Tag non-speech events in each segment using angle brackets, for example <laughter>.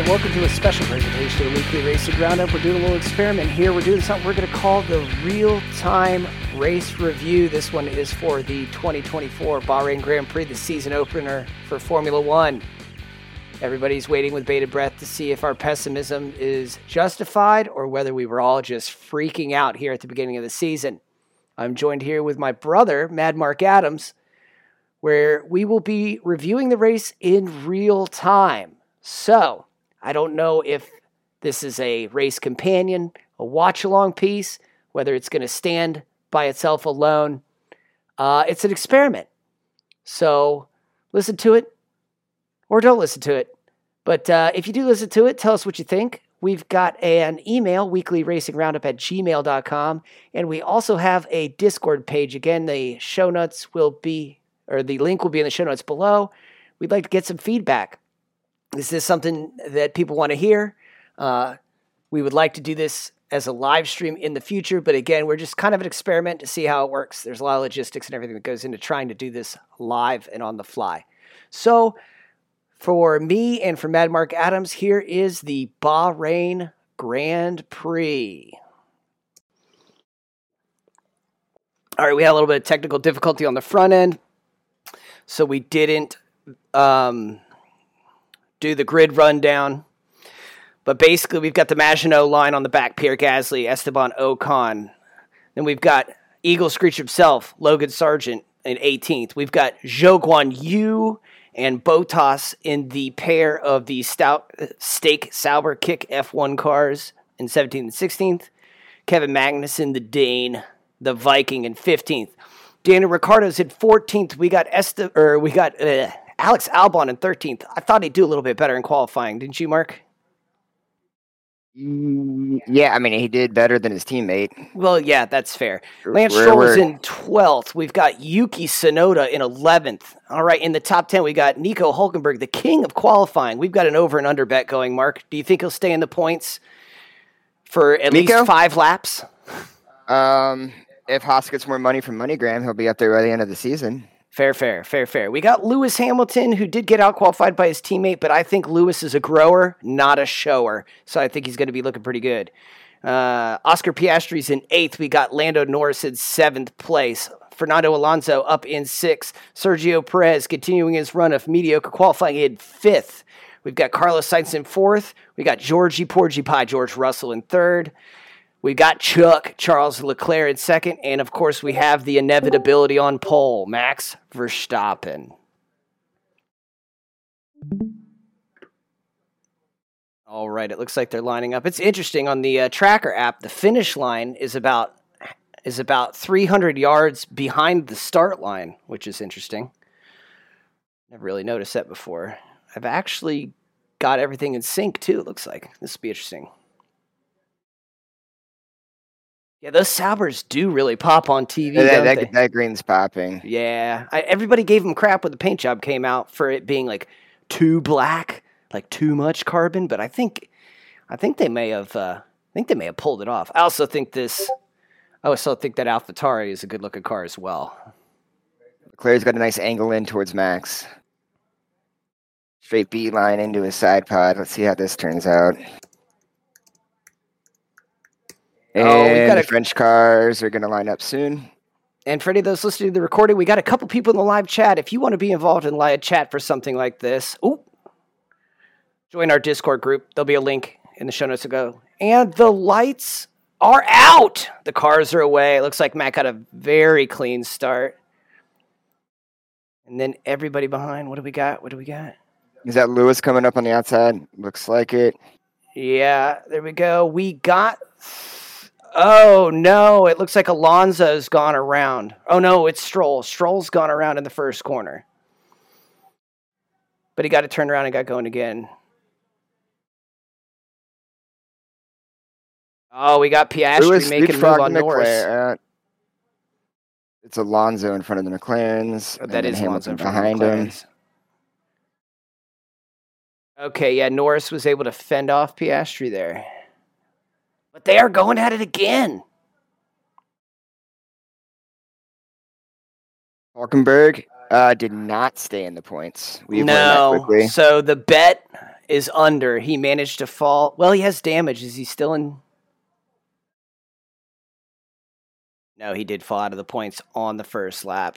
right, welcome to a special presentation of the Weekly Racing Roundup. We're doing a little experiment here. We're doing something we're going to call the real time race review. This one is for the 2024 Bahrain Grand Prix, the season opener for Formula One. Everybody's waiting with bated breath to see if our pessimism is justified or whether we were all just freaking out here at the beginning of the season. I'm joined here with my brother, Mad Mark Adams, where we will be reviewing the race in real time. So, I don't know if this is a race companion, a watch along piece, whether it's going to stand by itself alone. Uh, it's an experiment. So, listen to it or don't listen to it. But uh, if you do listen to it, tell us what you think. We've got an email, weeklyracingroundup at gmail.com, and we also have a Discord page. Again, the show notes will be, or the link will be in the show notes below. We'd like to get some feedback. Is this something that people want to hear? Uh, we would like to do this as a live stream in the future, but again, we're just kind of an experiment to see how it works. There's a lot of logistics and everything that goes into trying to do this live and on the fly. So, for me and for Mad Mark Adams, here is the Bahrain Grand Prix. All right, we had a little bit of technical difficulty on the front end, so we didn't um, do the grid rundown. But basically, we've got the Maginot line on the back, Pierre Gasly, Esteban Ocon. Then we've got Eagle Screech himself, Logan Sargeant in 18th. We've got Zhou Guan Yu and Bottas in the pair of the Stout Stake Sauber Kick F1 cars in 17th and 16th. Kevin Magnussen, the Dane, the Viking in 15th. Daniel Ricciardo's in 14th. We got Este- or we got uh, Alex Albon in 13th. I thought he'd do a little bit better in qualifying, didn't you, Mark? Mm, Yeah, I mean he did better than his teammate. Well, yeah, that's fair. Lance We're- Stroll is in 12th. We've got Yuki Tsunoda in 11th. All right, in the top 10, we got Nico Hulkenberg, the king of qualifying. We've got an over and under bet going, Mark. Do you think he'll stay in the points for at Nico? least five laps? Um, if Haas gets more money from MoneyGram, he'll be up there by the end of the season. Fair, fair, fair, fair. We got Lewis Hamilton, who did get out qualified by his teammate, but I think Lewis is a grower, not a shower. So I think he's going to be looking pretty good. Uh, Oscar Piastri's in eighth. We got Lando Norris in seventh place. Fernando Alonso up in sixth. Sergio Perez continuing his run of mediocre qualifying in fifth. We've got Carlos Sainz in fourth. We got Georgie Porgy Pie, George Russell in third. We got Chuck, Charles Leclerc in second, and of course we have the inevitability on pole, Max Verstappen. All right, it looks like they're lining up. It's interesting on the uh, tracker app. The finish line is about is about 300 yards behind the start line, which is interesting. Never really noticed that before. I've actually got everything in sync too. It looks like this will be interesting. Yeah, those Saubers do really pop on TV. that, don't that, that green's popping. Yeah, I, everybody gave him crap when the paint job came out for it being like too black, like too much carbon. But I think, I think they may have, uh, I think they may have pulled it off. I also think this, I also think that AlphaTauri is a good looking car as well. Claire's got a nice angle in towards Max. Straight B line into his side pod. Let's see how this turns out. And Oh, we got a- French cars are going to line up soon. And for any of those listening to the recording, we got a couple people in the live chat. If you want to be involved in live chat for something like this, ooh, join our Discord group. There'll be a link in the show notes to go. And the lights are out. The cars are away. It looks like Matt got a very clean start. And then everybody behind. What do we got? What do we got? Is that Lewis coming up on the outside? Looks like it. Yeah, there we go. We got. Oh no! It looks like Alonso's gone around. Oh no, it's Stroll. Stroll's gone around in the first corner, but he got to turn around and got going again. Oh, we got Piastri Lewis making a move on Norris. It's Alonso in front of the McLarens. Oh, that Alonso Hamilton in front of the behind him. Okay, yeah, Norris was able to fend off Piastri there, but they are going at it again. Hulkenberg uh, did not stay in the points. We no. So the bet is under. He managed to fall. Well, he has damage. Is he still in? No, he did fall out of the points on the first lap.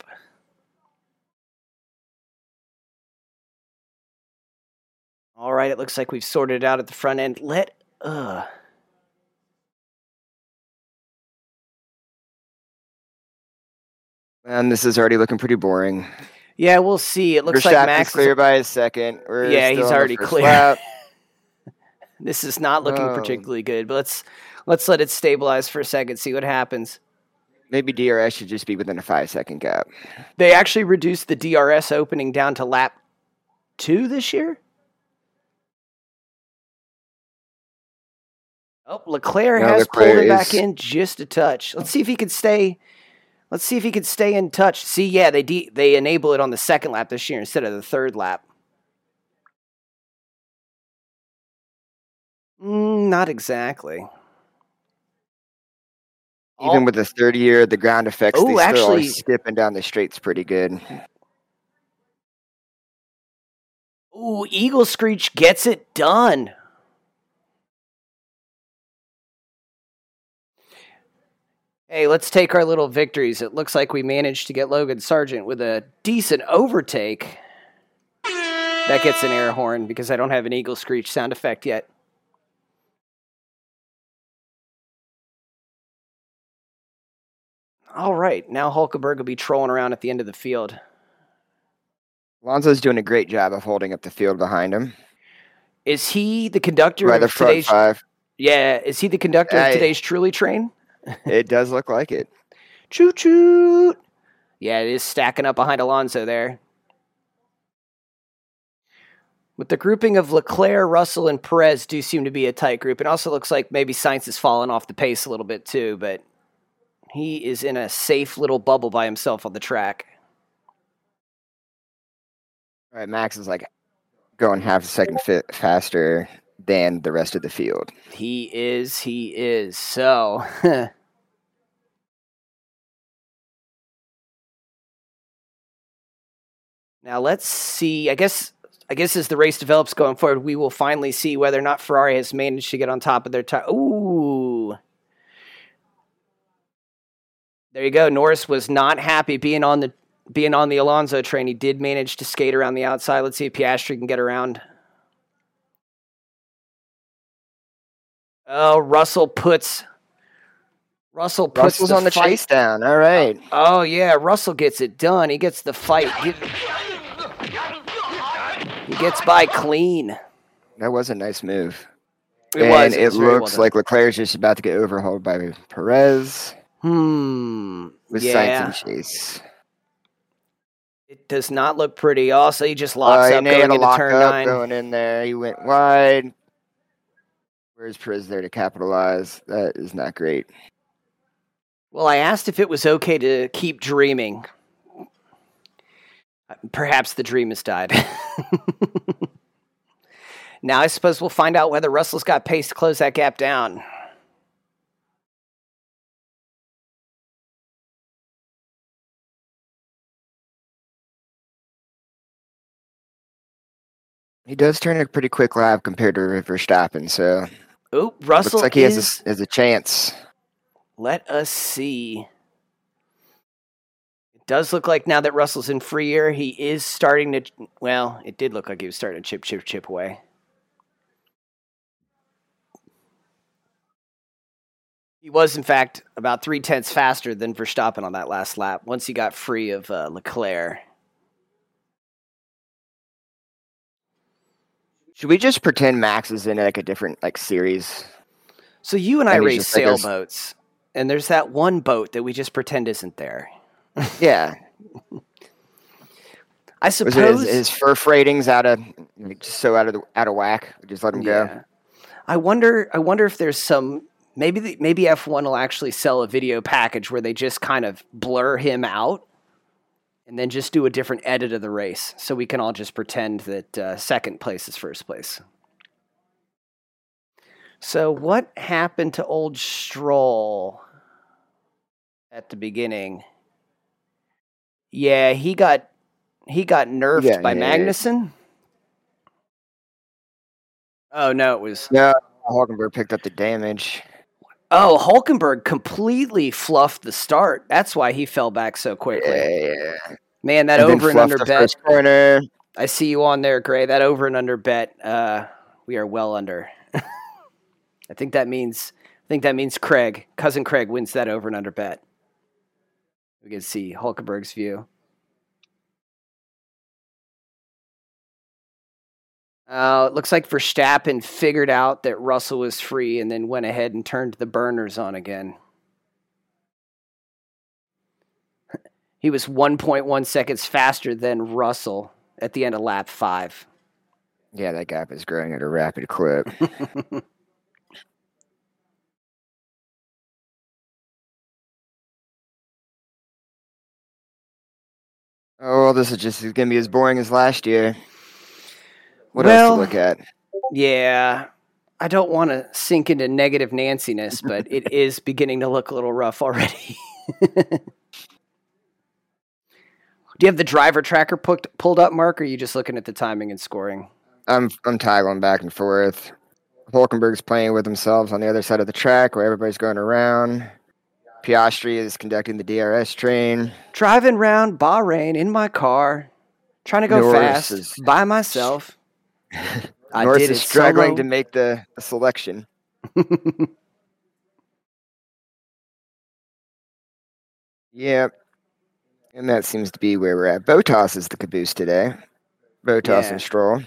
All right, it looks like we've sorted it out at the front end. Let uh And this is already looking pretty boring. Yeah, we'll see. It looks like Max. clear by a second. We're Yeah, he's already clear. <laughs> <laughs> This is not looking Oh. particularly good, but let's let's let it stabilize for a second, see what happens. Maybe DRS should just be within a five second gap. They actually reduced the DRS opening down to lap two this year. Oh, Leclerc No, has Leclerc pulled it back in just a touch. Let's see if he can stay. Let's see if he can stay in touch. See, yeah, they de- they enable it on the second lap this year instead of the third lap. Mm, not exactly. Even with the third year, the ground effects, Oh, they still actually- skipping down the straights pretty good. Ooh, Eagle Screech gets it done. Hey, let's take our little victories. It looks like we managed to get Logan Sargeant with a decent overtake. That gets an air horn because I don't have an Eagle Screech sound effect yet. All right, now Hulkenberg will be trolling around at the end of the field. Alonso's doing a great job of holding up the field behind him. Is he the conductor of the today's? five. Yeah, is he the conductor I- of today's Truly train? It does look like it. Choo choo. Yeah, it is stacking up behind Alonso there. With the grouping of Leclerc, Russell, and Perez do seem to be a tight group. It also looks like maybe Sainz has fallen off the pace a little bit too, but he is in a safe little bubble by himself on the track. All right, Max is like going half a second fit faster than the rest of the field. He is, he is. So, <laughs> now let's see. I guess, I guess as the race develops going forward, we will finally see whether or not Ferrari has managed to get on top of their time. Ooh, there you go. Norris was not happy being on the being on the Alonso train. He did manage to skate around the outside. Let's see if Piastri can get around. Oh, Russell puts Russell puts Russell's on the fight- chase down. All right. Oh yeah, Russell gets it done. He gets the fight. He, gets by clean. That was a nice move. It and was. it, very looks like Leclerc's just about to get overhauled by Perez hmm. with yeah, Sainz and Chase. it does not look pretty. Also, he just locks Uh, up and they had going into lock turn nine. going in there. He went wide. Where's Perez there to capitalize? That is not great. Well, I asked if it was okay to keep dreaming. Uh, perhaps the dream has died. <laughs> now I suppose we'll find out whether Russell's got pace to close that gap down. He does turn a pretty quick lap compared to Verstappen, so Oh, Russell looks like he is. has a, has a chance. Let us see. It does look like now that Russell's in free air, he is starting to. Well, it did look like he was starting to chip, chip, chip away. He was, in fact, about three tenths faster than Verstappen on that last lap once he got free of uh, Leclerc. Should we just pretend Max is in like a different like series? So you and I And race just like sailboats, and there's that one boat that we just pretend isn't there. <laughs> Yeah. I Was suppose it his, his fur ratings out of just so out of the, out of whack? Just let him go. I wonder. I wonder if there's some. Maybe the, maybe F1 will actually sell a video package where they just kind of blur him out, and then just do a different edit of the race, so we can all just pretend that uh, second place is first place. So what happened to old Stroll at the beginning? Yeah, he got he got nerfed Yeah, by yeah, yeah. Magnussen. Oh no, it was No, Hulkenberg picked up the damage. Oh, Hulkenberg completely fluffed the start. That's why he fell back so quickly. Yeah, yeah. Man, that And over and under bet. corner. I see you on there, Gray. That over and under bet. Uh, we are well under. <laughs> I think that means. I think that means Craig, cousin Craig, wins that over and under bet. We can see Hulkenberg's view. Uh, it looks like Verstappen figured out that Russell was free and then went ahead and turned the burners on again. <laughs> He was 1.1 seconds faster than Russell at the end of lap five. Yeah, that gap is growing at a rapid clip. <laughs> oh, well, this is just going to be as boring as last year. What Well- else to look at? Yeah, I don't want to sink into negative Nanciness, but it <laughs> is beginning to look a little rough already. <laughs> Do you have the driver tracker pulled pulled up, Mark, or are you just looking at the timing and scoring? I'm I'm toggling back and forth. Hulkenberg's playing with themselves on the other side of the track where everybody's going around. Piastri is conducting the DRS train. Driving around Bahrain in my car, trying to go Norris fast is- by myself. <laughs> I Norris did is struggling solo. to make the, the selection. <laughs> Yep. And that seems to be where we're at. Bottas is the caboose today. Bottas Yeah. and Stroll.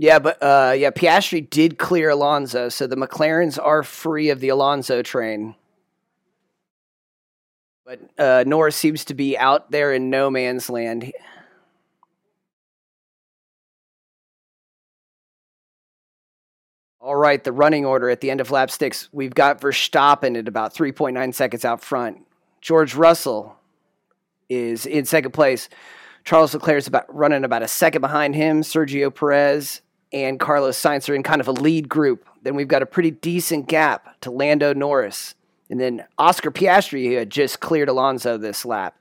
Yeah, but uh, yeah, Piastri did clear Alonso, so the McLarens are free of the Alonso train. But uh, Norris seems to be out there in no man's land. All right, the running order at the end of lap six. We've got Verstappen at about 3.9 seconds out front. George Russell is in second place. Charles Leclerc is about running about a second behind him. Sergio Perez and Carlos Sainz are in kind of a lead group. Then we've got a pretty decent gap to Lando Norris. And then Oscar Piastri, who had just cleared Alonso this lap.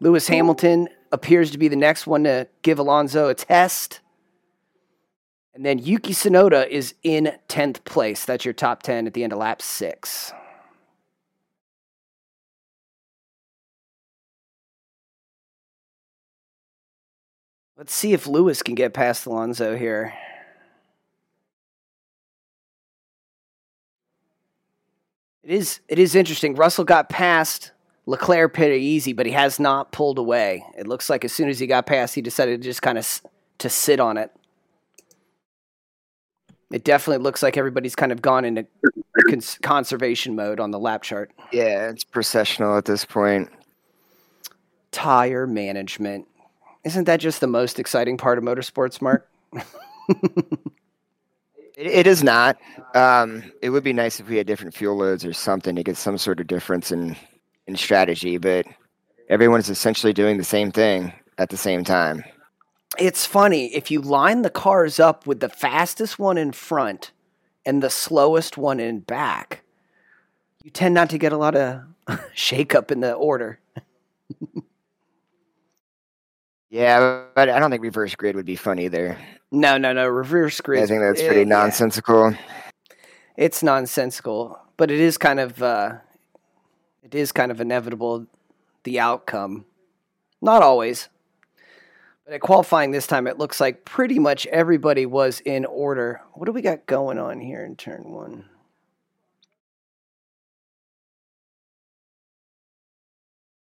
Lewis Hamilton appears to be the next one to give Alonso a test. And then Yuki Tsunoda is in 10th place. That's your top 10 at the end of lap six. Let's see if Lewis can get past Alonso here. It is it is interesting. Russell got past Leclerc pretty easy, but he has not pulled away. It looks like as soon as he got past, he decided to just kind of s- to sit on it. It definitely looks like everybody's kind of gone into cons- conservation mode on the lap chart. Yeah, it's processional at this point. Tire management. Isn't that just the most exciting part of motorsports, Mark? <laughs> It, it is not. Um, it would be nice if we had different fuel loads or something to get some sort of difference in, in strategy, but everyone's essentially doing the same thing at the same time. It's funny if you line the cars up with the fastest one in front and the slowest one in back, you tend not to get a lot of <laughs> shakeup in the order. Yeah, but I don't think reverse grid would be fun either. No, no, no. Reverse grid. I think that's pretty yeah, nonsensical. It's nonsensical, but it is kind of uh, it is kind of inevitable. The outcome, not always, but at qualifying this time, it looks like pretty much everybody was in order. What do we got going on here in turn one?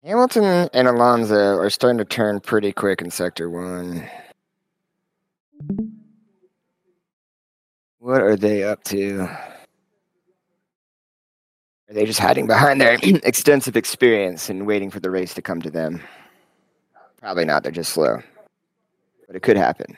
Hamilton and Alonso are starting to turn pretty quick in sector one. What are they up to? Are they just hiding behind their <clears throat> extensive experience and waiting for the race to come to them? Probably not, they're just slow. But it could happen.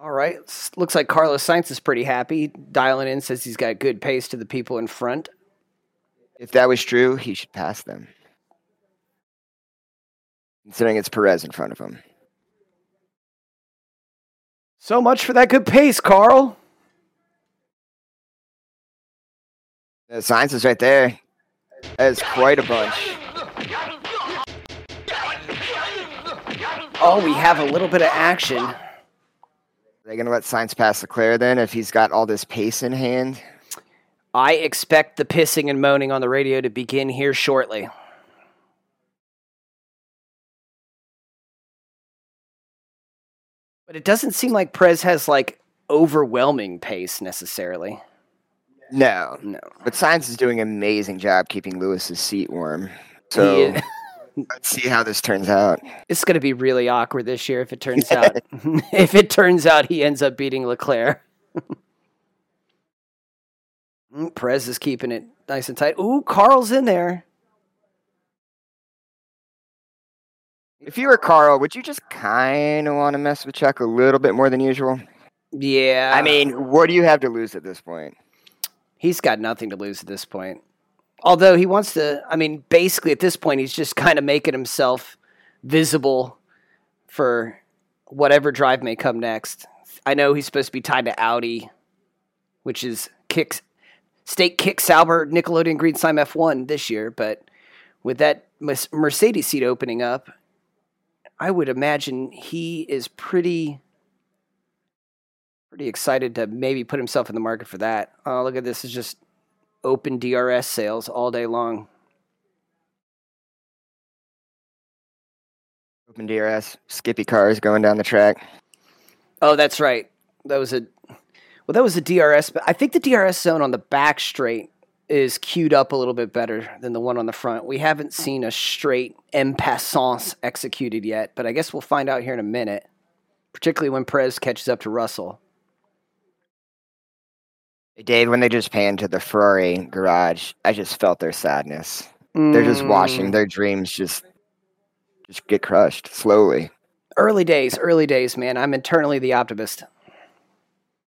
All right. Looks like Carlos Sainz is pretty happy. Dialing in says he's got good pace to the people in front. If that was true, he should pass them. Considering it's Perez in front of him. So much for that good pace, Carl. The science is right there. That is quite a bunch. Oh, we have a little bit of action. Are they going to let Sainz pass Leclerc then if he's got all this pace in hand? I expect the pissing and moaning on the radio to begin here shortly. But it doesn't seem like Prez has like overwhelming pace necessarily. No. No. But Sainz is doing an amazing job keeping Lewis's seat warm. So He- <laughs> let's see how this turns out. it's going to be really awkward this year if it turns <laughs> out <laughs> if it turns out he ends up beating Leclerc. Perez is keeping it nice and tight. Ooh, Carl's in there. If you were Carl, would you just kind of want to mess with Chuck a little bit more than usual? Yeah. I mean, what do you have to lose at this point? He's got nothing to lose at this point. Although he wants to, I mean, basically at this point, he's just kind of making himself visible for whatever drive may come next. I know he's supposed to be tied to Audi, which is kicks Stake kick Sauber Nickelodeon Green Slime F1 this year, but with that Mercedes seat opening up, I would imagine he is pretty pretty excited to maybe put himself in the market for that. Oh, look at this! It's just open DRS sales all day long. Open DRS, Skippy cars going down the track. Oh, that's right. That was a well, that was a DRS, but I think the DRS zone on the back straight is queued up a little bit better than the one on the front. We haven't seen a straight en passance executed yet, but I guess we'll find out here in a minute. Particularly when Perez catches up to Russell. Dave, when they just panned to the Ferrari garage, I just felt their sadness. They're just watching Mm, their dreams just just get crushed slowly. early days, early days, man. I'm internally the optimist.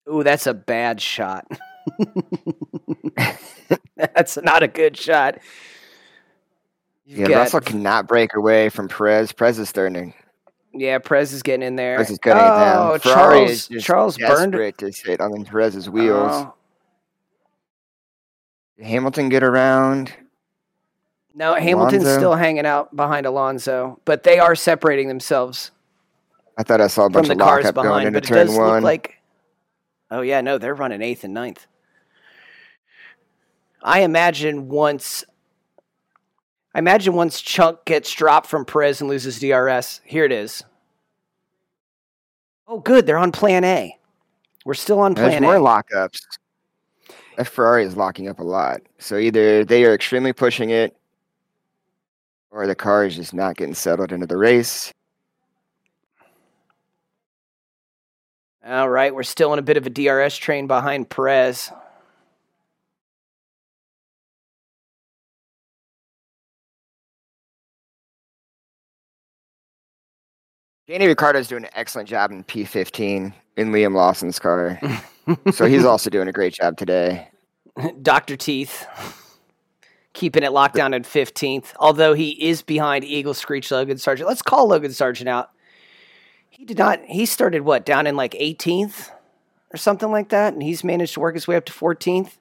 Ooh, that's a bad shot. <laughs> that's not a good shot. You've Yeah, got- Russell cannot break away from Perez. Perez is starting to Yeah, Perez is getting in there. Perez is cutting it down. Oh, Ferrari Charles, Charles burned. to sit on Perez's wheels. Oh. Did Hamilton get around? No, Hamilton's Alonso? still hanging out behind Alonso, but they are separating themselves I thought I saw a from bunch the of cars lockup going behind. into But it turn does one. look like. Oh yeah, no, they're running eighth and ninth. I imagine once. I imagine once Chunk gets dropped from Perez and loses DRS. Here it is. Oh, good. They're on Plan A. We're still on There's Plan more A. lockups. Ferrari is locking up a lot. So either they are extremely pushing it, or the car is just not getting settled into the race. All right, we're still in a bit of a DRS train behind Perez. Danny Ricciardo's doing an excellent job in P15 in Liam Lawson's car. so he's <laughs> also doing a great job today. Dr. Teeth keeping it locked down at 15th, although he is behind Eagle Screech Logan Sargeant. Let's call Logan Sargeant out. He did not, he started what, down in like 18th or something like that, and he's managed to work his way up to 14th.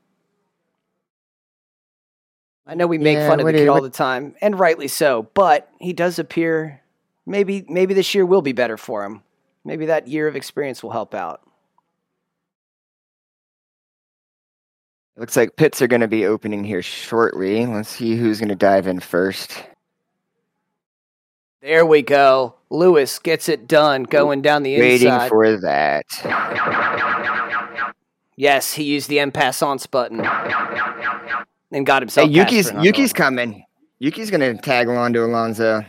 I know we make Yeah, fun of the kid you- all what- the time, and rightly so, but he does appear maybe maybe this year will be better for him. Maybe that year of experience will help out. It looks like pits are going to be opening here shortly. Let's see who's going to dive in first. There we go. Lewis gets it done going down the Waiting inside. Waiting for that. yes, he used the passance button and got himself. past Yuki's Yuki's coming. Yuki's going to tag along to Alonso.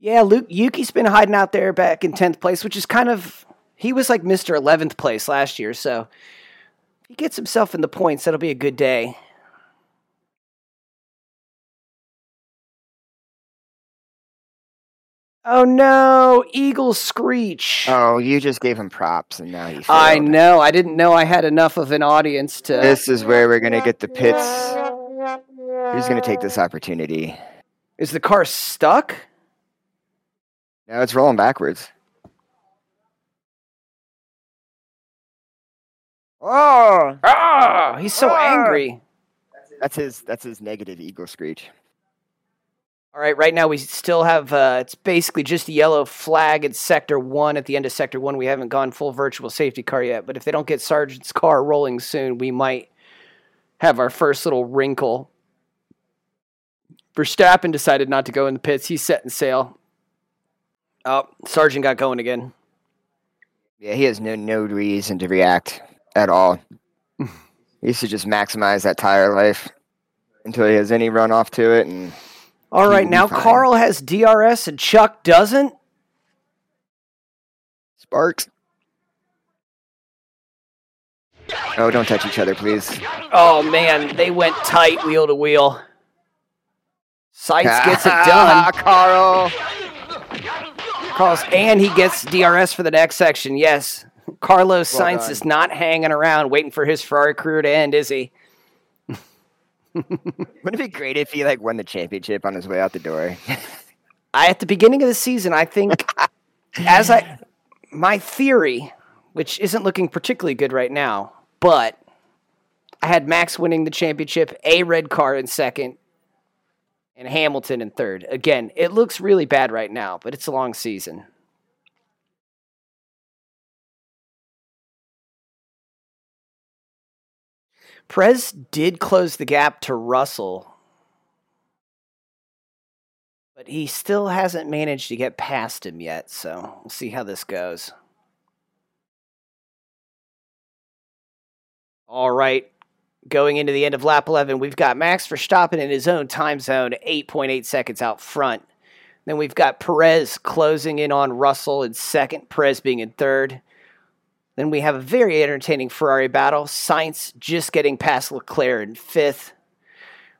Yeah, Luke Yuki's been hiding out there back in tenth place, which is kind of he was like Mister Eleventh place last year. So if he gets himself in the points, that'll be a good day. Oh no, Eagle Screech. Oh, you just gave him props, and now he. I know. I didn't know I had enough of an audience to. This is where we're going to get the pits. Who's going to take this opportunity? Is the car stuck? Now it's rolling backwards. Oh, Ah, he's so Ah! angry. that's his. That's his negative ego screech. All right, right now we still have uh, it's basically just a yellow flag at sector one. At the end of sector one, we haven't gone full virtual safety car yet. But if they don't get Sargeant's car rolling soon, we might have our first little wrinkle. Verstappen decided not to go in the pits. He's setting sail. Oh, Sargeant got going again. Yeah, he has no no reason to react at all. <laughs> he should just maximize that tire life until he has any runoff to it. And all right, now fine. Carl has DRS and Chuck doesn't. Sparks. Oh, don't touch each other, please. Oh man, they went tight wheel to wheel. Sainz gets it <laughs> done. Carl. Carlos, and he gets DRS for the next section. Yes, Carlos well Sainz done. is not hanging around waiting for his Ferrari career to end, is he? <laughs> Wouldn't it be great if he like won the championship on his way out the door? <laughs> I at the beginning of the season, I think, <laughs> as I my theory, which isn't looking particularly good right now, but I had Max winning the championship, a red car in second, and Hamilton in third. Again, it looks really bad right now, but it's a long season. Perez did close the gap to Russell, but he still hasn't managed to get past him yet, so we'll see how this goes. All right, going into the end of lap 11, we've got Max Verstappen in his own time zone, 8.8 seconds out front. Then we've got Perez closing in on Russell in second, Perez being in third. Then we have a very entertaining Ferrari battle. Sainz just getting past Leclerc in fifth.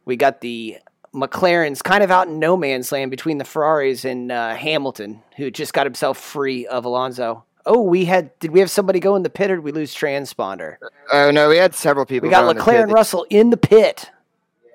We got the McLaren's kind of out in no man's land between the Ferraris and uh, Hamilton, who just got himself free of Alonso. Oh, we had. Did we have somebody go in the pit, or did we lose transponder? Oh no, we had several people. We got Leclerc and Russell in the pit.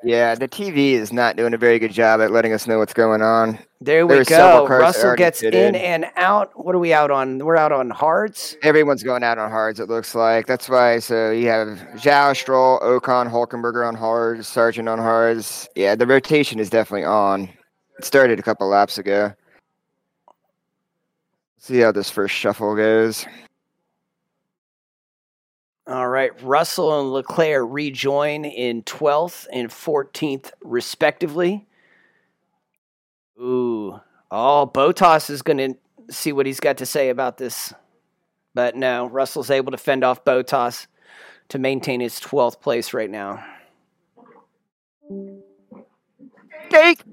Yeah, the TV is not doing a very good job at letting us know what's going on. There we go. Russell gets in and out. What are we out on? We're out on hards. Everyone's going out on hards. It looks like that's why. So you have Zhou, Stroll, Ocon, Hulkenberger on hards, Sargeant on hards. Yeah, the rotation is definitely on. It started a couple laps ago. See how this first shuffle goes. All right. Russell and Leclerc rejoin in 12th and 14th, respectively. Ooh. Oh, Bottas is going to see what he's got to say about this. But no, Russell's able to fend off Bottas to maintain his 12th place right now. Steak!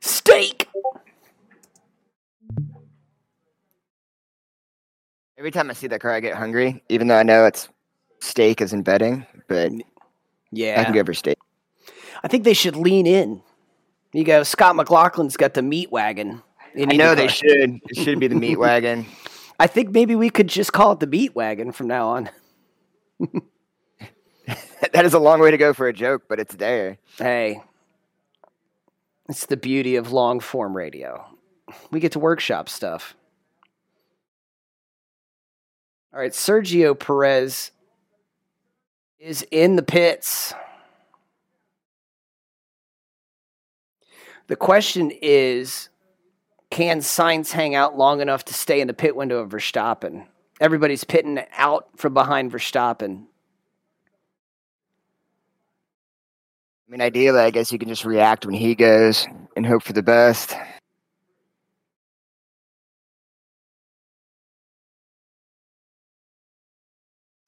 Steak! Every time I see that car, I get hungry, even though I know it's steak as in betting, but yeah, I can go for steak. I think they should lean in. You go, Scott McLaughlin's got the meat wagon. I know they should. It should be the meat <laughs> wagon. I think maybe we could just call it the meat wagon from now on. <laughs> that is a long way to go for a joke, but it's there. Hey, it's the beauty of long form radio. We get to workshop stuff. All right, Sergio Perez is in the pits. The question is can Sainz hang out long enough to stay in the pit window of Verstappen? Everybody's pitting out from behind Verstappen. I mean, ideally, I guess you can just react when he goes and hope for the best.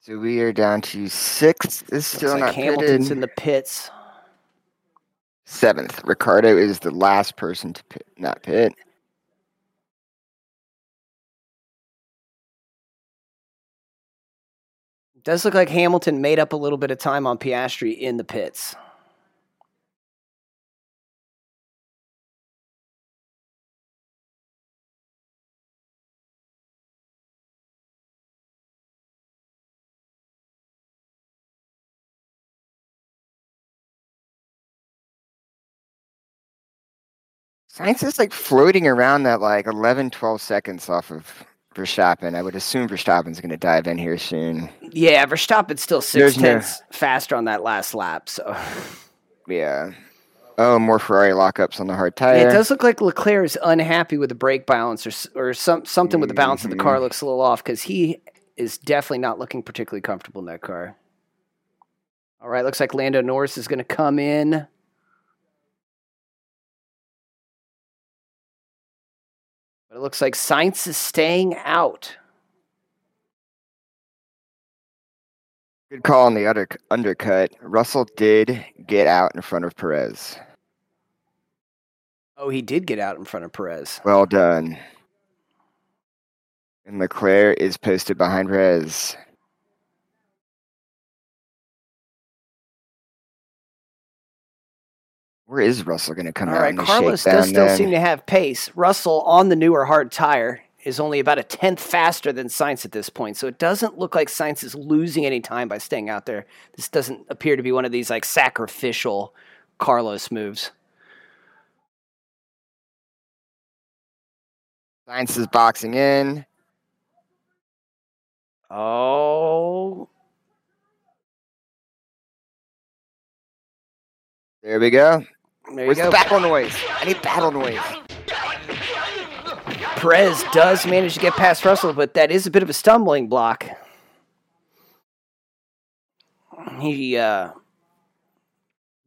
So we are down to sixth. Is still Looks not like Hamilton's pitted. in the pits. Seventh. Ricciardo is the last person to pit, not pit. Does look like Hamilton made up a little bit of time on Piastri in the pits. Sainz is like floating around that like 11, 12 seconds off of Verstappen. I would assume Verstappen's going to dive in here soon. Yeah, Verstappen's still six tenths no... faster on that last lap. So, yeah. Oh, more Ferrari lockups on the hard tire. It does look like Leclerc is unhappy with the brake balance or or some something with the balance of the car mm-hmm. looks a little off because he is definitely not looking particularly comfortable in that car. All right, looks like Lando Norris is going to come in. But it looks like Sainz is staying out. Good call on the under, undercut. Russell did get out in front of Perez. Oh, he did get out in front of Perez. Well done. And Leclerc is posted behind Perez. Where is Russell going to come All out right, in the Carlos shakedown does still then? seem to have pace. Russell on the newer hard tire is only about a tenth faster than Sainz at this point, so it doesn't look like Sainz is losing any time by staying out there. This doesn't appear to be one of these like sacrificial Carlos moves. Sainz is boxing in. Oh, There we go. There you Where's go. the battle noise? I need battle noise. Perez does manage to get past Russell, but that is a bit of a stumbling block. He uh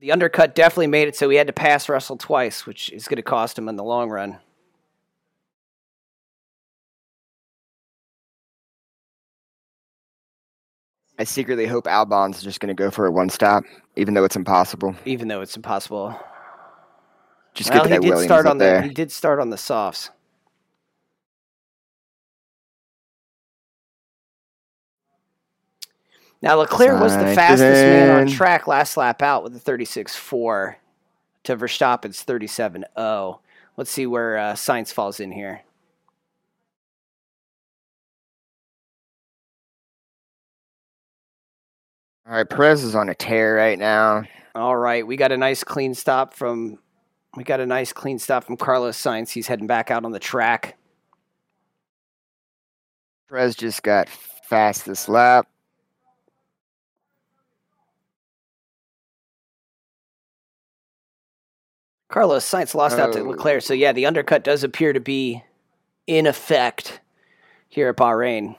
the undercut definitely made it so he had to pass Russell twice, which is going to cost him in the long run. I secretly hope Albon's just going to go for a one stop, even though it's impossible. even though it's impossible. Just well, get he did Williams start on the he did start on the softs. Now Leclerc was the fastest man on track last lap out with the 36.4 to Verstappen's 37.0. Let's see where uh, Sainz falls in here. All right, Perez is on a tear right now. All right, we got a nice clean stop from we got a nice clean stop from Carlos Sainz. He's heading back out on the track. Perez just got fastest lap. Carlos Sainz lost out to Oh. Leclerc, so yeah, the undercut does appear to be in effect here at Bahrain.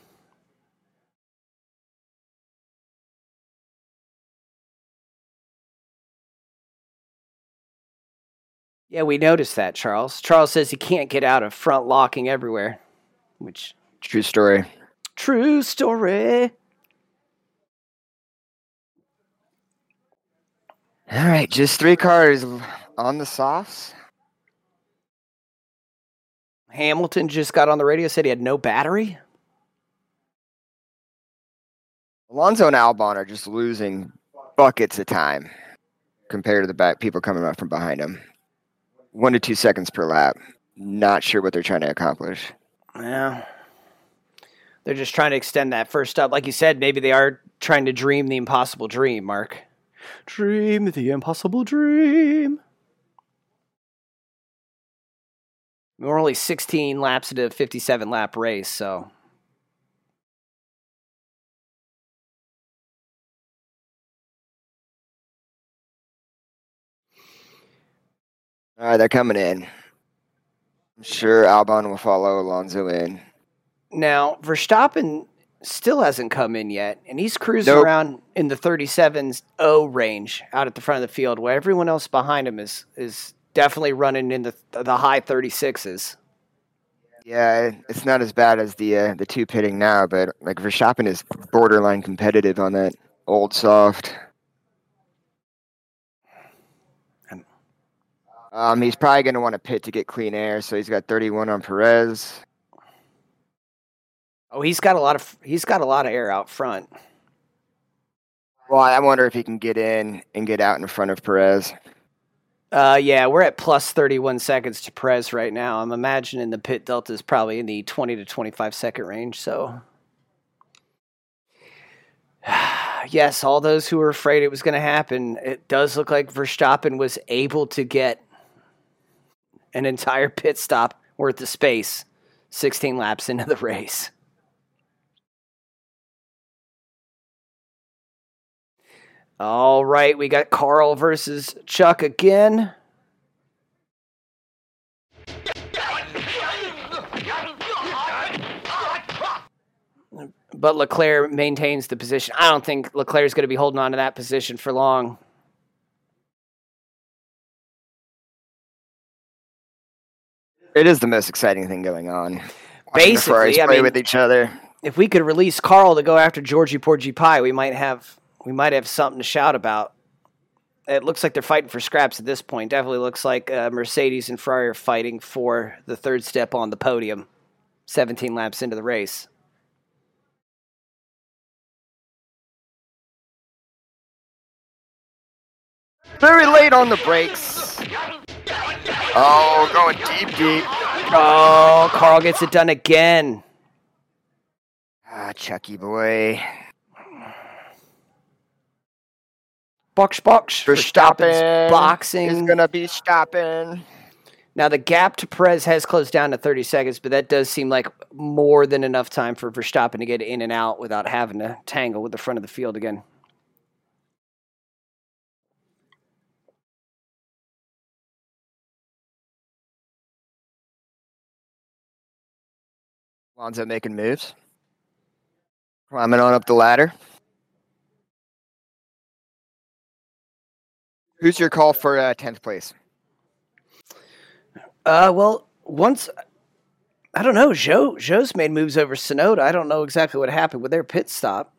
Yeah, we noticed that, Charles. Charles says he can't get out of front locking everywhere, which True story. true story. All right, just three cars on the softs. Hamilton just got on the radio said he had no battery. Alonso and Albon are just losing buckets of time compared to the back people coming up from behind them. One to two seconds per lap. Not sure what they're trying to accomplish. Yeah. They're just trying to extend that first up. Like you said, maybe they are trying to dream the impossible dream, Mark. Dream the impossible dream. We're only 16 laps into a 57 lap race, so. All right, they're coming in. I'm sure Albon will follow Alonso in. Now, Verstappen still hasn't come in yet, and he's cruising Nope. around in the 37's O range out at the front of the field, where everyone else behind him is is definitely running in the the high 36s. Yeah, it's not as bad as the uh, the two pitting now, but like Verstappen is borderline competitive on that old soft. Um, he's probably going to want to pit to get clean air, so he's got 31 on Perez. Oh, he's got a lot of he's got a lot of air out front. Well, I wonder if he can get in and get out in front of Perez. Uh, yeah, we're at plus 31 seconds to Perez right now. I'm imagining the pit delta is probably in the 20 to 25 second range. So, <sighs> yes, all those who were afraid it was going to happen, it does look like Verstappen was able to get an entire pit stop worth of space 16 laps into the race. All right, we got Carl versus Chuck again. But Leclerc maintains the position. I don't think Leclerc's going to be holding on to that position for long. It is the most exciting thing going on. Basically, I play mean- with each other. If we could release Carl to go after Georgie Porgy Pie, we might have we might have something to shout about. It looks like they're fighting for scraps at this point. Definitely looks like uh, Mercedes and Ferrari are fighting for the third step on the podium. 17 laps into the race. Very late on the brakes. Oh, going deep, deep. Oh, Carl gets it done again. Ah, Chucky boy. Box, box. Verstappen boxing. is gonna be stopping. Now the gap to Perez has closed down to 30 seconds, but that does seem like more than enough time for Verstappen to get in and out without having to tangle with the front of the field again. Alonso making moves. Climbing on up the ladder. Who's your call for uh, 10th place? Uh, well, once I don't know. Joe Joe's made moves over Tsunoda. I don't know exactly what happened with their pit stop,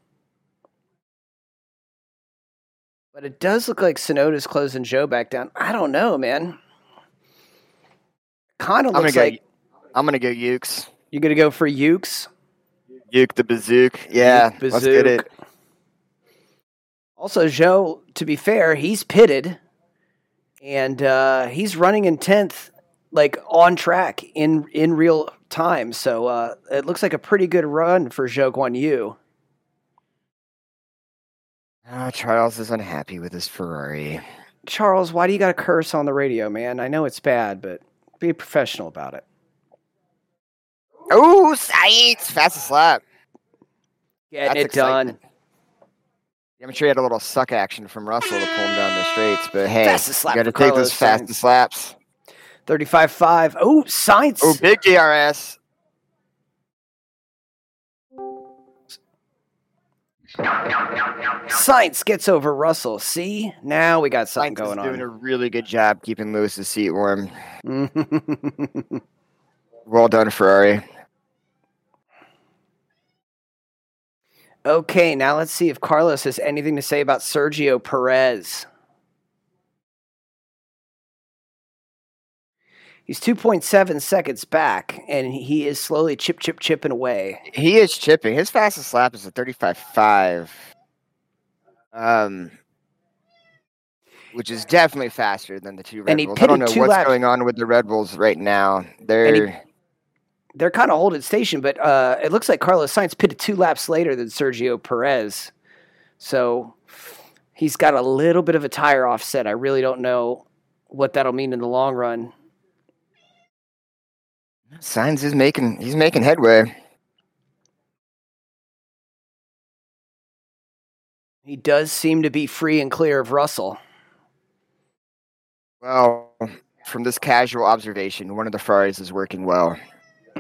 but it does look like Tsunoda's closing Joe back down. I don't know, man. Kind of I'm gonna looks go. like I'm gonna go Ukes. You're gonna go for Ukes. Uke the Bazook. Yeah, Uke let's get it. Also, Joe, to be fair, he's pitted and uh, he's running in tenth, like on track in in real time. So uh, it looks like a pretty good run for Zhou Guan Yu. Oh, Charles is unhappy with his Ferrari. Charles, why do you got to curse on the radio, man? I know it's bad, but be professional about it. Oh, Sainz! Fastest lap. Getting That's it done. I'm sure he had a little suck action from Russell to pull him down the straights, but hey, Fastest lap you got to take those fastest laps. 35-5. Oh, Sainz. Oh, big DRS. Sainz gets over Russell. See? Now we got something Sainz is going doing a really good job keeping Lewis's seat warm. Well done, Ferrari. Okay, now let's see if Carlos has anything to say about Sergio Perez. He's 2.7 seconds back, and he is slowly chip, chip, chipping away. He is chipping. His fastest lap is a 35.5. Um, which is definitely faster than the two Red And Bulls. I don't know what's laps- going on with the Red Bulls right now. They're They're kind of holding station, but uh, it looks like Carlos Sainz pitted two laps later than Sergio Perez. So he's got a little bit of a tire offset. I really don't know what that'll mean in the long run. Sainz is making he's making headway. He does seem to be free and clear of Russell. Well, from this casual observation, one of the Ferraris is working well.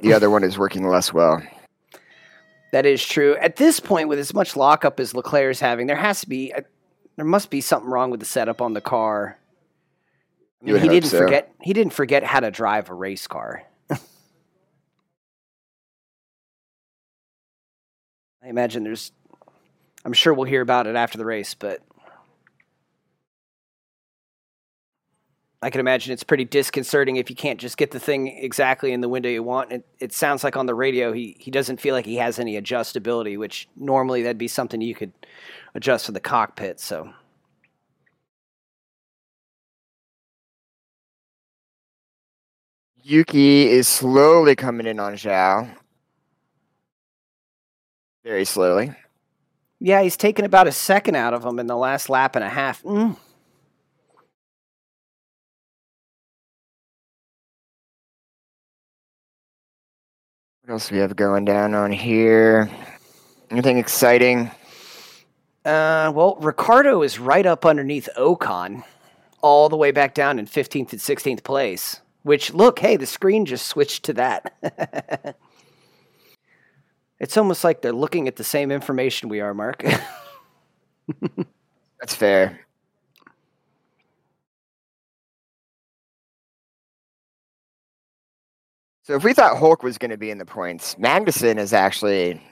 The other one is working less well. That is true. At this point, with as much lockup as Leclerc is having, there has to be, a, there must be something wrong with the setup on the car. I mean, he didn't so. forget. He didn't forget how to drive a race car. <laughs> I imagine there's. I'm sure we'll hear about it after the race, but I can imagine it's pretty disconcerting if you can't just get the thing exactly in the window you want. It, it sounds like on the radio he, he doesn't feel like he has any adjustability, which normally that'd be something you could adjust for the cockpit. So Yuki is slowly coming in on Zhou. Very slowly. yeah, he's taken about a second out of him in the last lap and a half. Mm. What else we have going down on here? Anything exciting? Uh, well, Ricciardo is right up underneath Ocon, all the way back down in 15th and 16th place. Which, look, hey, the screen just switched to that. <laughs> It's almost like they're looking at the same information we are, Mark. <laughs> That's fair. So if we thought Hulk was going to be in the points, Magnussen is actually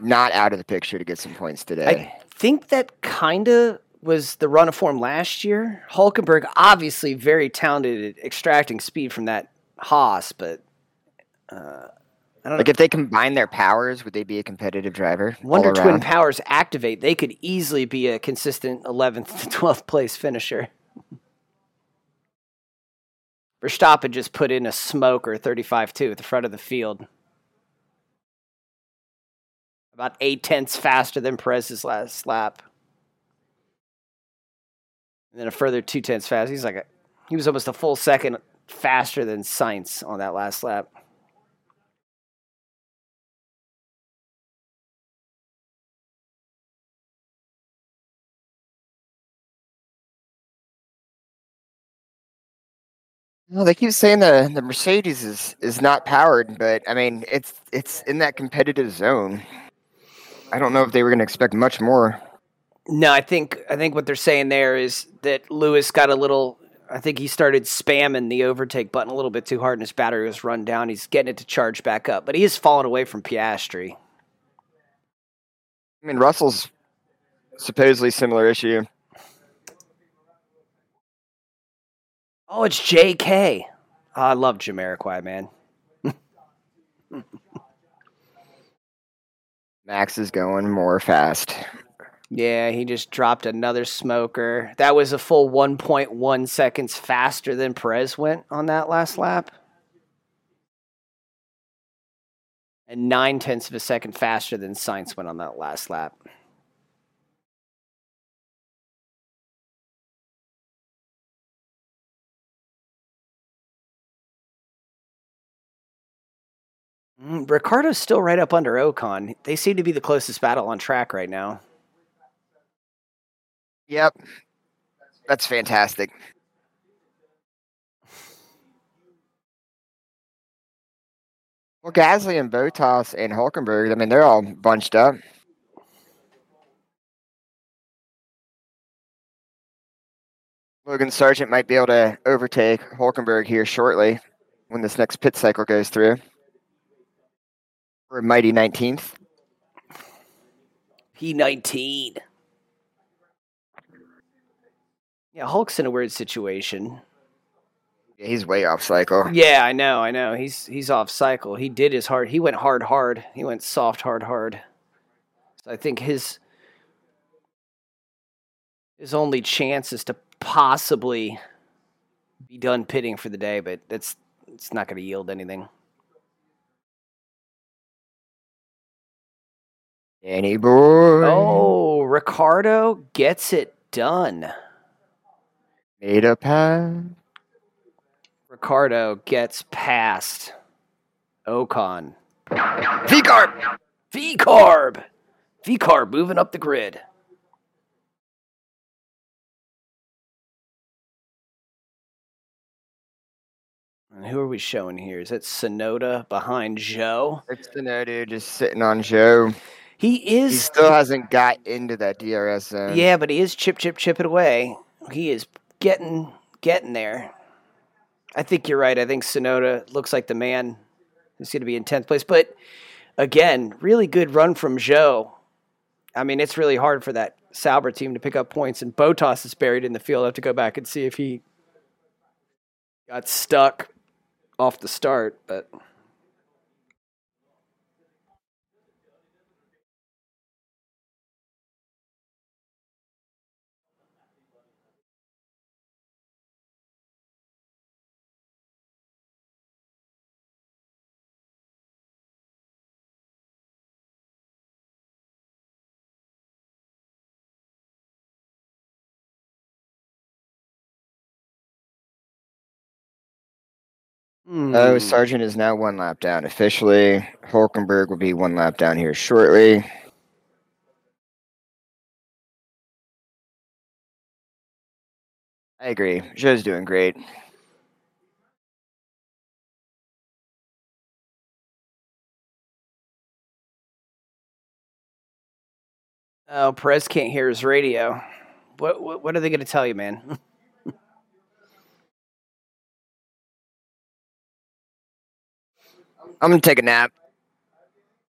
not out of the picture to get some points today. I think that kind of was the run of form last year. Hulkenberg, obviously very talented at extracting speed from that Haas, but uh, I don't like know. if they combine their powers, would they be a competitive driver? Wonder Twin powers activate. They could easily be a consistent 11th to 12th place finisher. Verstappen just put in a smoker 35 2 at the front of the field. About eight tenths faster than Perez's last lap. And then a further two tenths faster. He's like a, he was almost a full second faster than Sainz on that last lap. Well, they keep saying the the Mercedes is is not powered, but I mean it's it's in that competitive zone. I don't know if they were going to expect much more. No, I think I think what they're saying there is that Lewis got a little. I think he started spamming the overtake button a little bit too hard, and his battery was run down. He's getting it to charge back up, but he has fallen away from Piastri. I mean Russell's supposedly similar issue. Oh, it's J.K. Oh, ah, I love Jamiroquai, man. <laughs> Max is going more fast. Yeah, he just dropped another smoker. That was a full 1.1 seconds faster than Perez went on that last lap. And nine tenths of a second faster than Sainz went on that last lap. Mm, Ricciardo's still right up under Ocon. They seem to be the closest battle on track right now. Yep. That's fantastic. Well, Gasly and Bottas and Hulkenberg, I mean, they're all bunched up. Logan Sargeant might be able to overtake Hulkenberg here shortly when this next pit cycle goes through. For mighty 19th. P19. Yeah, Hulk's in a weird situation. Yeah, he's way off cycle. Yeah, I know, I know. He's he's off cycle. He did his hard. He went hard, hard. He went soft, hard, hard. So I think his his only chance is to possibly be done pitting for the day, but that's it's not going to yield anything. Danny boy. Oh, Ricciardo gets it done. Made a pass. Ricciardo gets past Ocon. V-Carb. V Carb. V Carb moving up the grid. And who are we showing here? Is it Tsunoda behind Joe? It's Tsunoda no just sitting on Joe. He is. He still hasn't got into that DRS zone. yeah, but he is chip, chip, chip it away. He is getting getting there. I think you're right. I think Tsunoda looks like the man who's going to be in tenth place. But again, really good run from Joe. I mean, it's really hard for that Sauber team to pick up points, and Bottas is buried in the field. I have to go back and see if he got stuck off the start, but. Oh, Hmm. Sargeant is now one lap down officially. Hulkenberg will be one lap down here shortly. I agree. Joe's doing great. Oh, Perez can't hear his radio. What what, what are they going to tell you, man? <laughs> I'm gonna take a nap.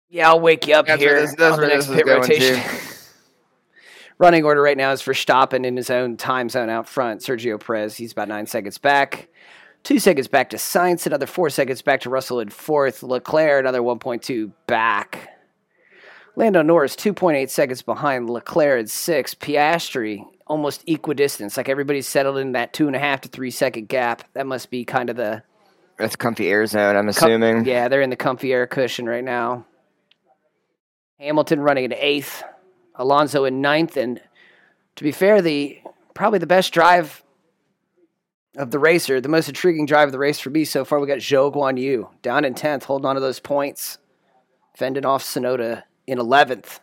Yeah, I'll wake you up That's here where this- on the next pit rotation. <laughs> Running order right now is Verstappen in his own time zone out front. Sergio Perez, he's about nine seconds back. Two seconds back to Sainz, another four seconds back to Russell in fourth. Leclerc, another 1.2 back. Lando Norris, 2.8 seconds behind Leclerc at six. Piastri, almost equidistant. Like everybody's settled in that two and a half to three second gap. That must be kind of the That's comfy air zone. I'm Com- assuming. Yeah, they're in the comfy air cushion right now. Hamilton running in eighth, Alonso in ninth, and to be fair, the probably the best drive of the racer, the most intriguing drive of the race for me so far. We got Zhou Guan Yu down in tenth, holding on to those points, fending off Tsunoda in eleventh.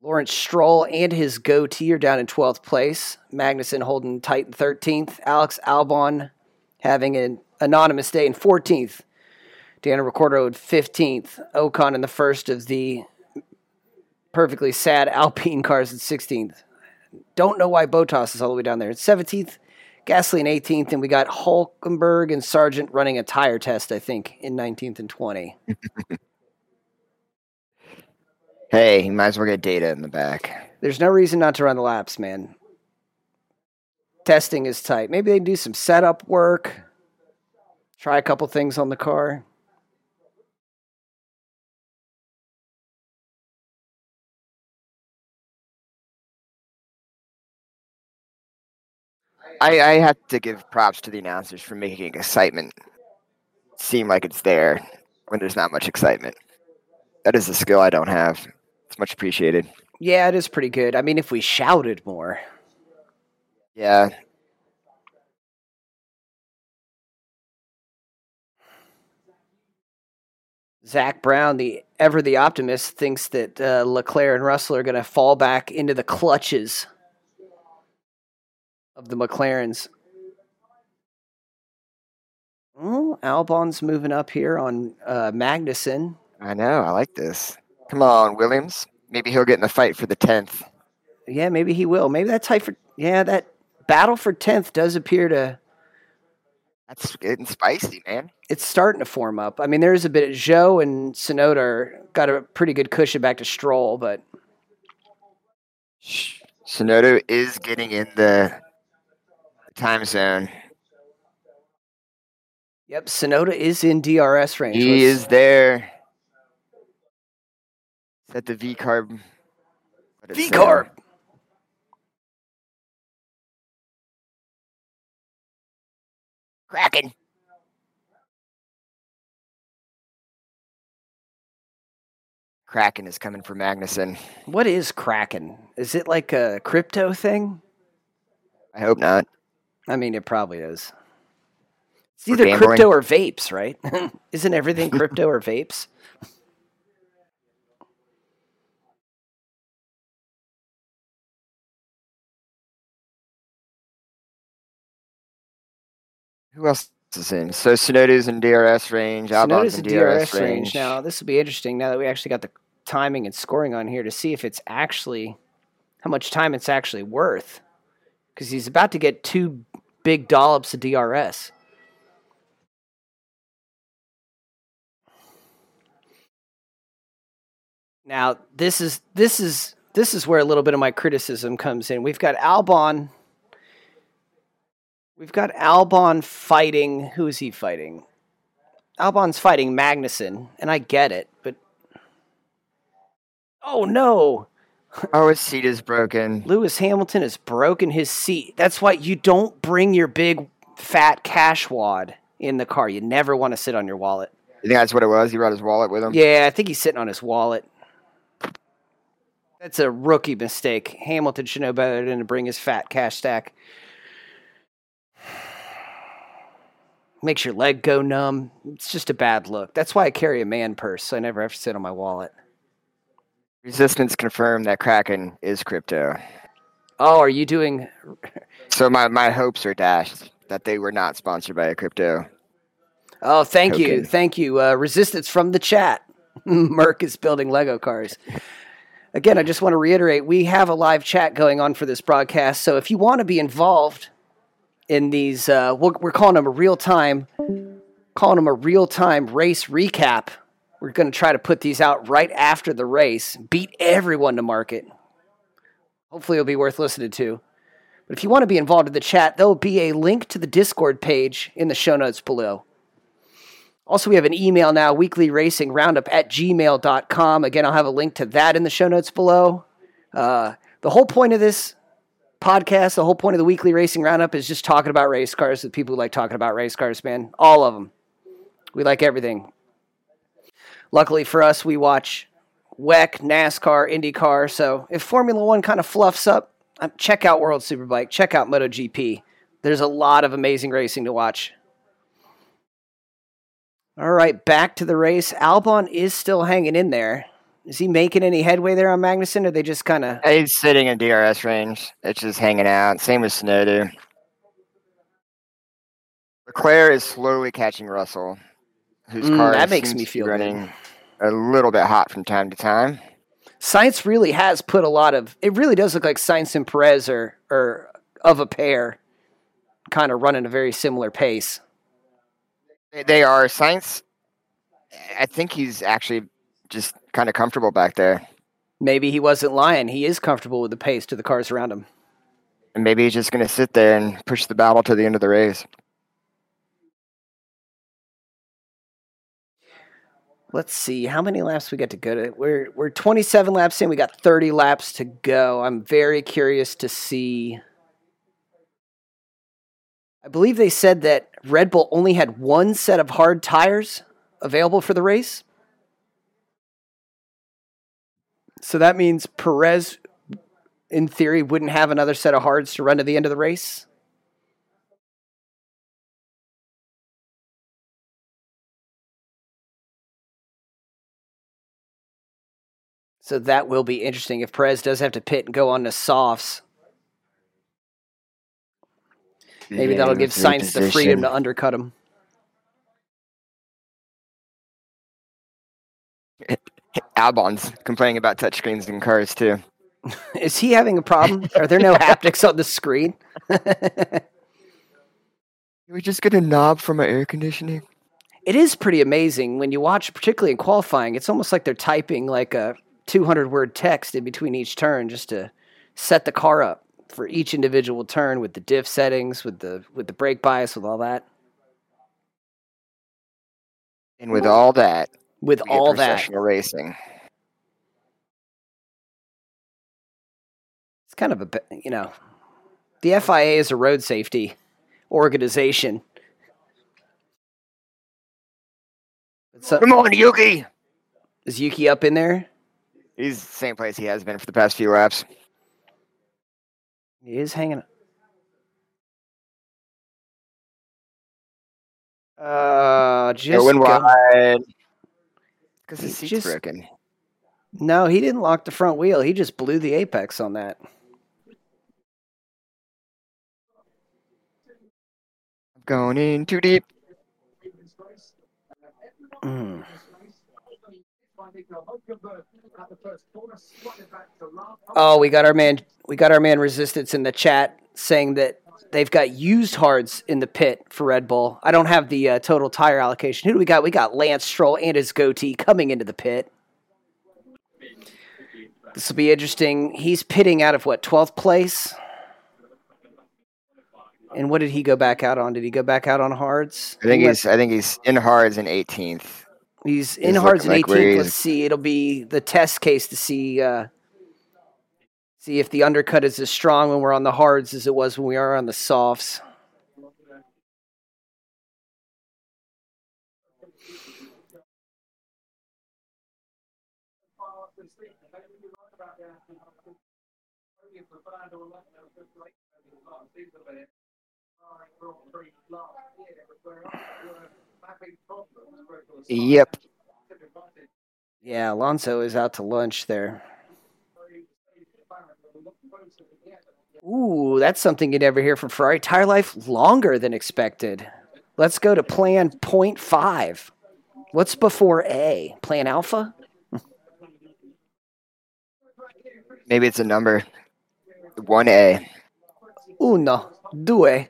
Lawrence Stroll and his goatee are down in twelfth place. Magnussen holding tight in thirteenth. Alex Albon having an anonymous day in 14th. Daniel Ricciardo in 15th. Ocon in the first of the perfectly sad Alpine cars in 16th. Don't know why Bottas is all the way down there. In 17th, Gasly in 18th, and we got Hulkenberg and Sargeant running a tire test, I think, in 19th and 20. <laughs> Hey, you might as well get data in the back. There's no reason not to run the laps, man. Testing is tight. Maybe they do some setup work, try a couple things on the car. I, I have to give props to the announcers for making excitement seem like it's there when there's not much excitement. That is a skill I don't have. It's much appreciated. Yeah, it is pretty good. I mean, if we shouted more. Yeah. Zak Brown, the ever the optimist, thinks that uh, Leclerc and Russell are going to fall back into the clutches of the McLarens. Oh, Albon's moving up here on uh, Magnussen. I know. I like this. Come on, Williams. Maybe he'll get in the fight for the 10th. Yeah, maybe he will. Maybe that tight for yeah that battle for tenth does appear to That's getting spicy, man. it's starting to form up. I mean, there's a bit of Joe and Tsunoda got a pretty good cushion back to Stroll, but Tsunoda is getting in the time zone. yep, Tsunoda is in DRS range. He Let's- is there. Set the V carb. V carb. Kraken. Kraken is coming for Magnussen. What is Kraken? Is it like a crypto thing? I hope not. I mean, it probably is. It's either <laughs> <laughs> crypto or vapes, right? Isn't everything crypto or vapes? Who else is in? So Tsunoda's in DRS range. Albon's in the DRS, DRS range. range. Now, this will be interesting now that we actually got the timing and scoring on here to see if it's actually how much time it's actually worth. Because he's about to get two big dollops of DRS. Now, this is this is this is where a little bit of my criticism comes in. We've got Albon. We've got Albon fighting. Who is he fighting? Albon's fighting Magnussen, and I get it, but oh no, Oh, his seat is broken. Lewis Hamilton has broken his seat. That's why you don't bring your big fat cash wad in the car. You never want to sit on your wallet. You think that's what it was? He brought his wallet with him. Yeah, I think he's sitting on his wallet. That's a rookie mistake. Hamilton should know better than to bring his fat cash stack. Makes your leg go numb. It's just a bad look. That's why I carry a man purse, so I never have to sit on my wallet. Resistance confirmed that Kraken is crypto. Oh, are you doing? So my, my hopes are dashed that they were not sponsored by a crypto. Oh, thank you, thank you. Uh, resistance from the chat. <laughs> Merc is building Lego cars. Again, I just want to reiterate we have a live chat going on for this broadcast. So if you want to be involved in these, uh, we're calling them a real time, calling them a real time race recap. We're going to try to put these out right after the race, beat everyone to market. Hopefully, it'll be worth listening to. But if you want to be involved in the chat, there'll be a link to the Discord page in the show notes below. Also, we have an email now, weekly racing roundup at gmail.com. Again, I'll have a link to that in the show notes below. Uh, the whole point of this podcast, the whole point of the weekly racing roundup is just talking about race cars with people who like talking about race cars, man. All of them. We like everything. Luckily for us, we watch WEC, NASCAR, IndyCar. So if Formula One kind of fluffs up, um, check out World Superbike, check out MotoGP. There's a lot of amazing racing to watch. All right, back to the race. Albon is still hanging in there. Is he making any headway there on Magnussen? or they just kind of? He's sitting in DRS range. It's just hanging out. Same with Tsunoda. Leclerc is slowly catching Russell, whose mm, car that makes me feel running good. a little bit hot from time to time. Sainz really has put a lot of. It really does look like Sainz and Perez are, are of a pair, kind of running a very similar pace. They are Sainz, I think he's actually just kind of comfortable back there. Maybe he wasn't lying. He is comfortable with the pace to the cars around him. And maybe he's just going to sit there and push the battle to the end of the race. Let's see how many laps we got to go to. We're we're 27 laps in. We got 30 laps to go. I'm very curious to see I believe they said that Red Bull only had one set of hard tires available for the race. So that means Perez, in theory, wouldn't have another set of hards to run to the end of the race. So that will be interesting if Perez does have to pit and go on to softs. Maybe yeah, that'll give Sainz the freedom to undercut him. Albon's complaining about touchscreens in cars too. <laughs> Is he having a problem? Are there no <laughs> haptics on the screen? <laughs> we just get a knob from our air conditioning. It is pretty amazing when you watch, particularly in qualifying. It's almost like they're typing like a 200 word text in between each turn just to set the car up for each individual turn with the diff settings, with the with the brake bias, with all that. And with all that, with all that, racing. It's kind of a you know, the FIA is a road safety organization. So, Come on, Yuki. Is Yuki up in there? He's the same place he has been for the past few laps. He is hanging. Uh, just going wide. Because his seat's just, broken. No, he didn't lock the front wheel. He just blew the apex on that. Going in too deep. Mm. Oh, we got our man. We got our man Resistance in the chat saying that they've got used hards in the pit for Red Bull. I don't have the uh, total tire allocation. Who do we got? We got Lance Stroll and his goatee coming into the pit. This will be interesting. He's pitting out of what twelfth place. And what did he go back out on? Did he go back out on hards? I think he's. I think he's in hards in 18th. He's in Hards in like 18th. Let's see. It'll be the test case to see uh, see if the undercut is as strong when we're on the hards as it was when we are on the softs. Yep. Yeah, Alonso is out to lunch there. Ooh, that's something you'd never hear from Ferrari. Tire life longer than expected. Let's go to plan point five. What's before A? Plan alpha? <laughs> Maybe it's a number. One A. Uno, due. And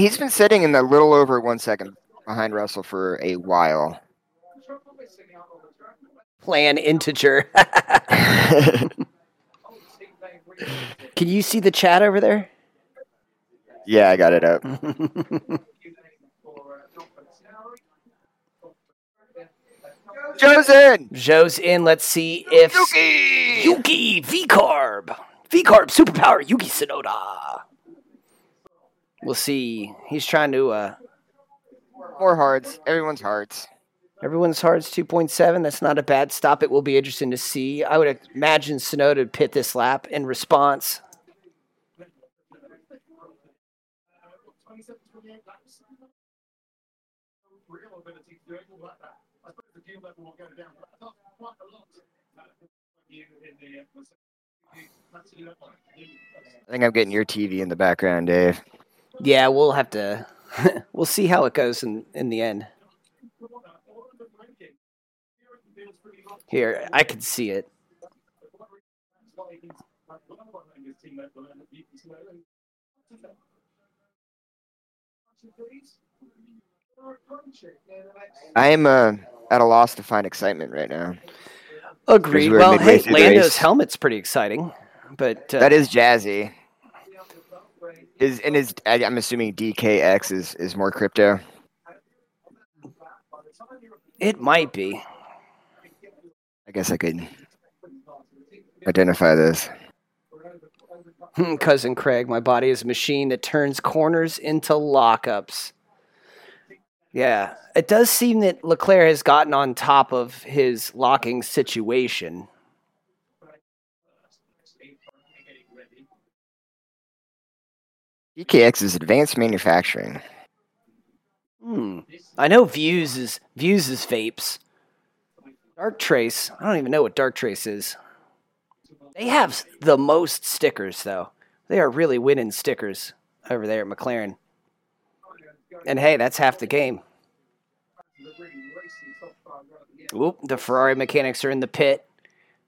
he's been sitting in the little over one second behind Russell for a while. Plan integer. <laughs> <laughs> Can you see the chat over there? yeah, I got it up. <laughs> Joe's in. Joe's in. Let's see if Yuki. Yuki V Carb. V Carb superpower Yuki Tsunoda. We'll see. He's trying to uh More hearts. Everyone's hearts. Everyone's hearts 2.7. That's not a bad stop. It will be interesting to see. I would imagine Tsunoda would pit this lap in response. I think I'm getting your TV in the background, Dave. Yeah, we'll have to <laughs> we'll see how it goes in, in the end. Here, I can see it. I am uh, at a loss to find excitement right now. Agreed. Well, hey, Lando's race. helmet's pretty exciting, but uh, That is jazzy. Is and is I'm assuming DKX is is more crypto. it might be. I guess I could identify this. Hmm, Cousin Craig, my body is a machine that turns corners into lockups. Yeah, it does seem that Leclerc has gotten on top of his locking situation. DKX is advanced manufacturing. Hmm. I know Vuse is Vuse is vapes. Darktrace. I don't even know what Darktrace is. They have the most stickers though. They are really winning stickers over there at McLaren. And hey, that's half the game. Oop, the Ferrari mechanics are in the pit.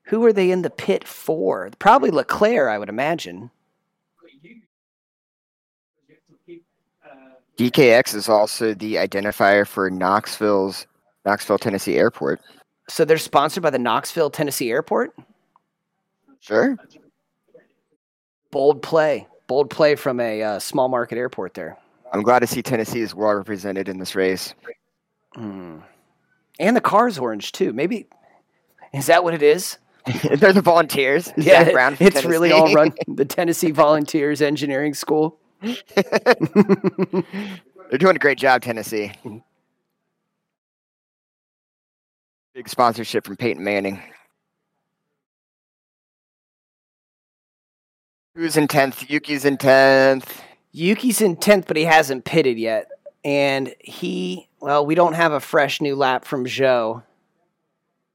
Who are they in the pit for? Probably Leclerc, I would imagine. DKX is also the identifier for Knoxville's Knoxville, Tennessee airport. So they're sponsored by the Knoxville, Tennessee airport? Sure. Bold play. Bold play from a uh, small market airport there. I'm glad to see Tennessee is well represented in this race. Hmm. And the car's orange too. Maybe is that what it is? <laughs> They're the volunteers. Yeah, Zak Brown from it's really all run <laughs> the Tennessee Volunteers Engineering School. <laughs> They're doing a great job, Tennessee. Big sponsorship from Peyton Manning. Who's in tenth? Yuki's in tenth. Yuki's in tenth, but he hasn't pitted yet, and he well, we don't have a fresh new lap from Joe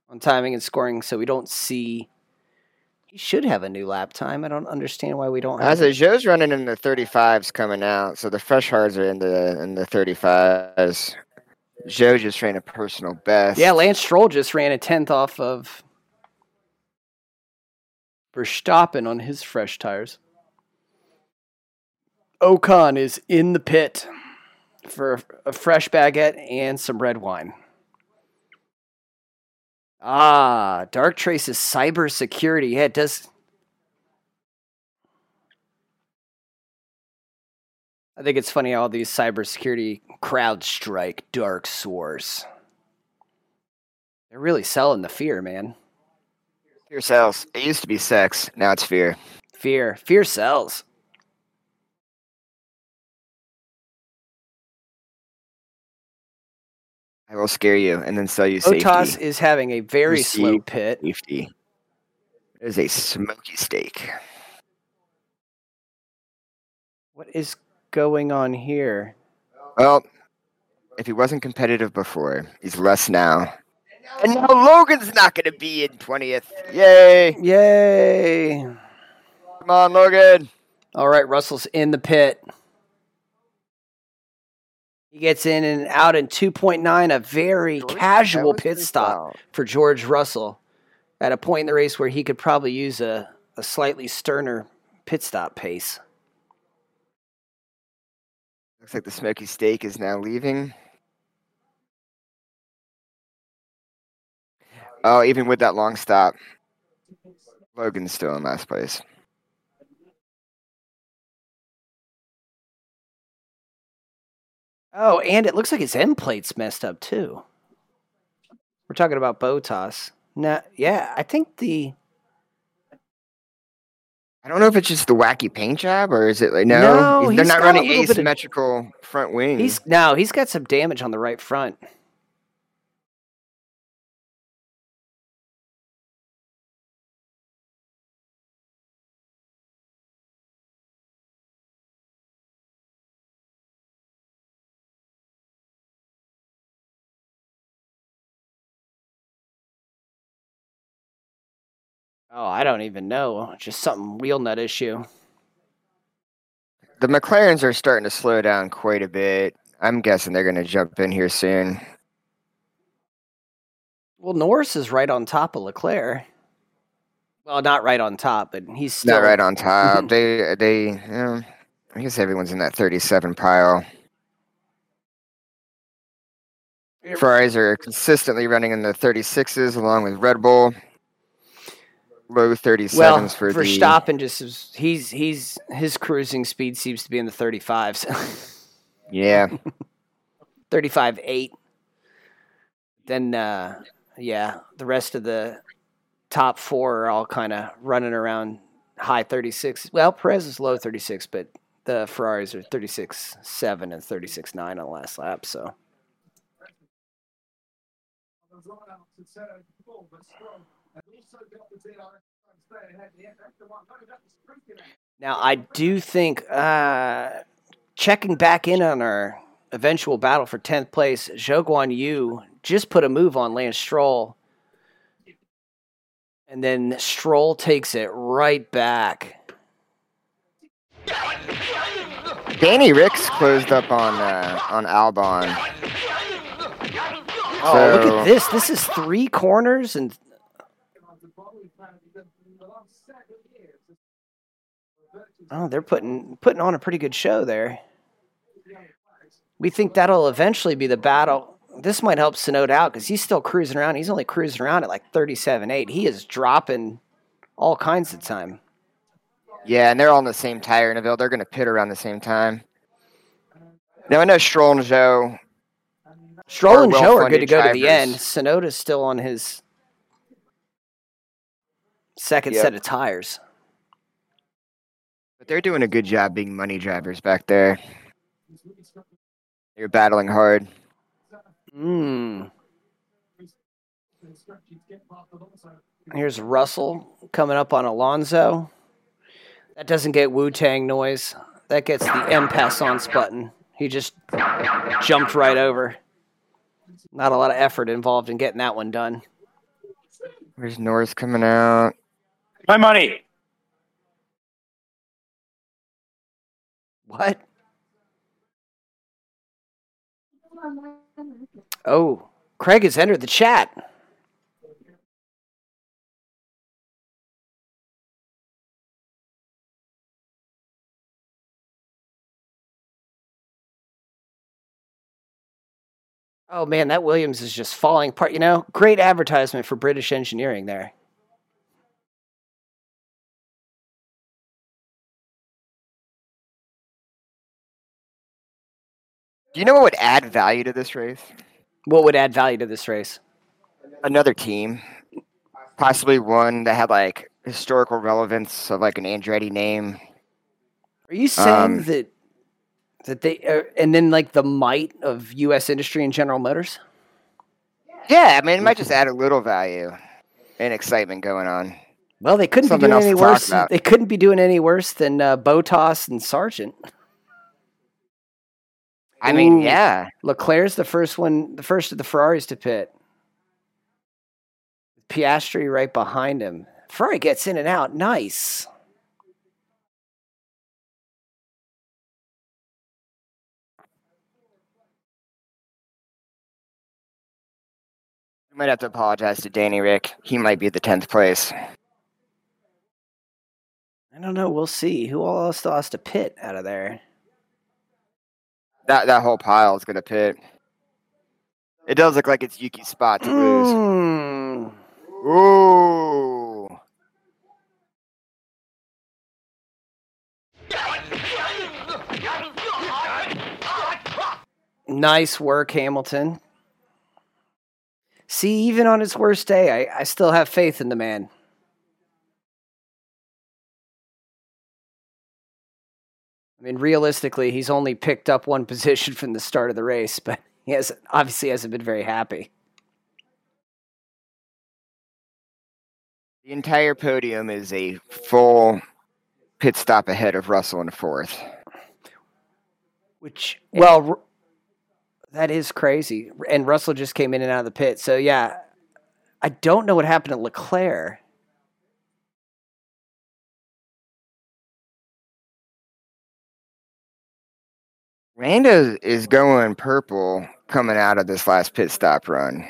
on timing and scoring, so we don't see. He should have a new lap time. I don't understand why we don't have. As a Joe's running in the thirty fives coming out, so the fresh hards are in the in the thirty fives. Joe just ran a personal best. Yeah, Lance Stroll just ran a tenth off of Verstappen on his fresh tires. Ocon is in the pit for a fresh baguette and some red wine. Ah, Darktrace's cybersecurity. Yeah, it does. I think it's funny all these cybersecurity CrowdStrike dark source. They're really selling the fear, man. Fear sells. It used to be sex. Now it's fear. Fear. Fear sells. I will scare you and then sell you safety. Bottas is having a very slow pit. Safety. It is a smoky steak. What is going on here? Well, if he wasn't competitive before, he's less now. And now Logan's not going to be in 20th. Yay! Yay! Come on, Logan. All right, Russell's in the pit. He gets in and out in 2.9, a very George, casual pit stop for George Russell. at a point in the race where he could probably use a, a slightly sterner pit stop pace. Looks like the smoky steak is now leaving. Oh, even with that long stop, Logan's still in last place. Oh, and it looks like his end plate's messed up too. We're talking about Bottas. No, yeah, I think the I don't know if it's just the wacky paint job or is it like no, No, they're not running little bit of- asymmetrical front wing. he's no, he's got some damage on the right front. Oh, I don't even know. Just something wheel nut issue. the McLarens are starting to slow down quite a bit. I'm guessing they're going to jump in here soon. Well, Norris is right on top of Leclerc. Well, not right on top, but he's still Not right on top. <laughs> they they you know, I guess everyone's in that 37 pile. Ferraris are consistently running in the 36s along with Red Bull. Low 37s Well, for the Verstappen just is, he's he's his cruising speed seems to be in the 35s. <laughs> Yeah. 35 8. Then uh yeah, the rest of the top 4 are all kind of running around high 36. Well, Perez is low 36, but the Ferraris are 36 7 and 36 9 on the last lap, so Now, I do think uh, checking back in on our eventual battle for 10th place, Zhou Guan Yu just put a move on Lance Stroll. And then Stroll takes it right back. Danny Ricks closed up on uh, on Albon. Oh, look at this. This is three corners and Oh, they're putting putting on a pretty good show there. We think that'll eventually be the battle. This might help Tsunoda out because he's still cruising around. He's only cruising around at like 37.8. He is dropping all kinds of time. Yeah, and they're all on the same tire interval. They're going to pit around the same time. Now I know Stroll and Joe. Stroll and Joe are good to go to the end. Tsunoda's still on his second Yep. set of tires. But they're doing a good job being money drivers back there. They're battling hard. Mm. Here's Russell coming up on Alonso. That doesn't get Wu Tang noise. That gets the M Passance button. He just jumped right over. Not a lot of effort involved in getting that one done. Where's Norris coming out? My money. What? Oh, Craig has entered the chat. Oh man, that Williams is just falling apart. You know, great advertisement for British engineering there. Do you know what would add value to this race? What would add value to this race? Another team, possibly one that had like historical relevance of like an Andretti name. Are you saying Um, that that they uh, and then like the might of U.S. industry and General Motors? Yeah, I mean, it might just add a little value and excitement going on. Well, they couldn't Something be doing any worse. They couldn't be doing any worse than uh, Bottas and Sargeant. I mean, Ooh. yeah. Leclerc's the first one, the first of the Ferraris to pit. Piastri right behind him. Ferrari gets in and out. Nice. I might have to apologize to Danny Rick. He might be at the tenth place. I don't know. We'll see. Who else still has to pit out of there? That that whole pile is gonna pit. It does look like it's Yuki's spot to lose. Mm. Ooh. Nice work, Hamilton. See, even on his worst day, I, I still have faith in the man. I mean, realistically, he's only picked up one <laughs> position from the start of the race, but he has obviously hasn't been very happy. The entire podium is a full pit stop ahead of Russell in fourth. Which, well, that is crazy. And Russell just came in and out of the pit. So, yeah, I don't know what happened to Leclerc. Randa is going purple coming out of this last pit stop run.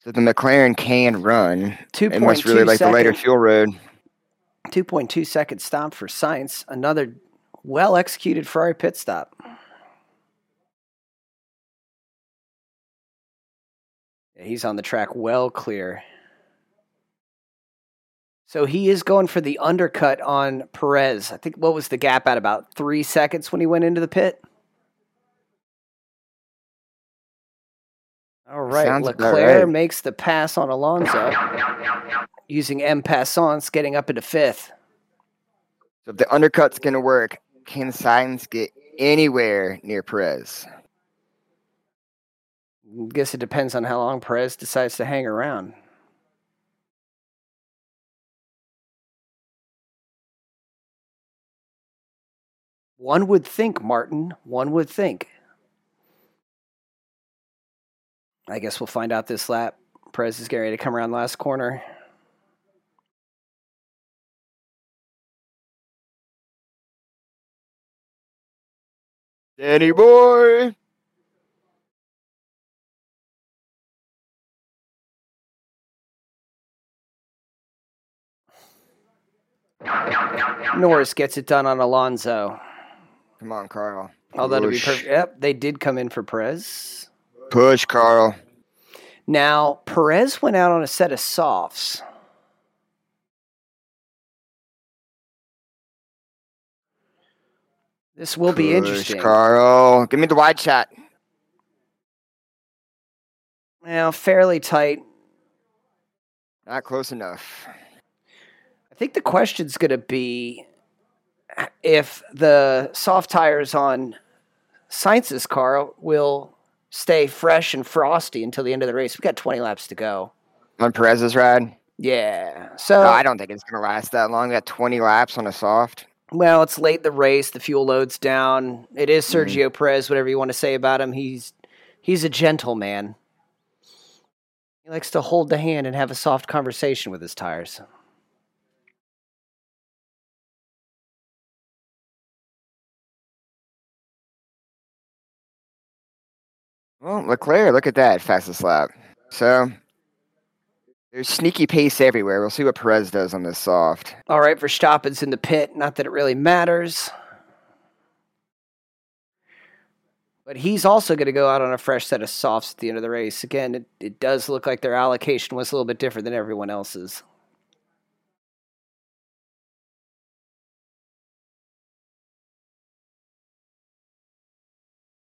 So the McLaren can run. It must really 2.2 like the later fuel road. 2.2 second stop for Sainz. Another well executed Ferrari pit stop. He's on the track well clear. So he is going for the undercut on Perez. I think what was the gap at about three seconds when he went into the pit? All right, Sounds Leclerc right. makes the pass on Alonso using M Passance, getting up into fifth. So if the undercut's going to work, can Sainz get anywhere near Perez? I guess it depends on how long Perez decides to hang around. One would think, Martin. One would think. I guess we'll find out this lap. Perez is getting ready to come around the last corner. Danny boy. Norris gets it done on Alonso. Come on, Carl. Although to be perfect, yep, they did come in for Perez. Push, Carl. Now Perez went out on a set of softs. This will be interesting. Carl. Give me the wide shot. Now, fairly tight. Not close enough. I think the question's going to be if the soft tires on Sainz's car will stay fresh and frosty until the end of the race. We've got 20 laps to go. On Perez's ride? Yeah. So, No, I don't think it's going to last that long. We got 20 laps on a soft. well, it's late the race. The fuel load's down. It is Mhm. Sergio Perez, whatever you want to say about him. He's he's a gentleman. He likes to hold the hand and have a soft conversation with his tires. Well, Leclerc, look at that. Fastest lap. So there's sneaky pace everywhere. We'll see what Perez does on this soft. All right, Verstappen's in the pit. Not that it really matters. But he's also going to go out on a fresh set of softs at the end of the race. Again, it, it does look like their allocation was a little bit different than everyone else's.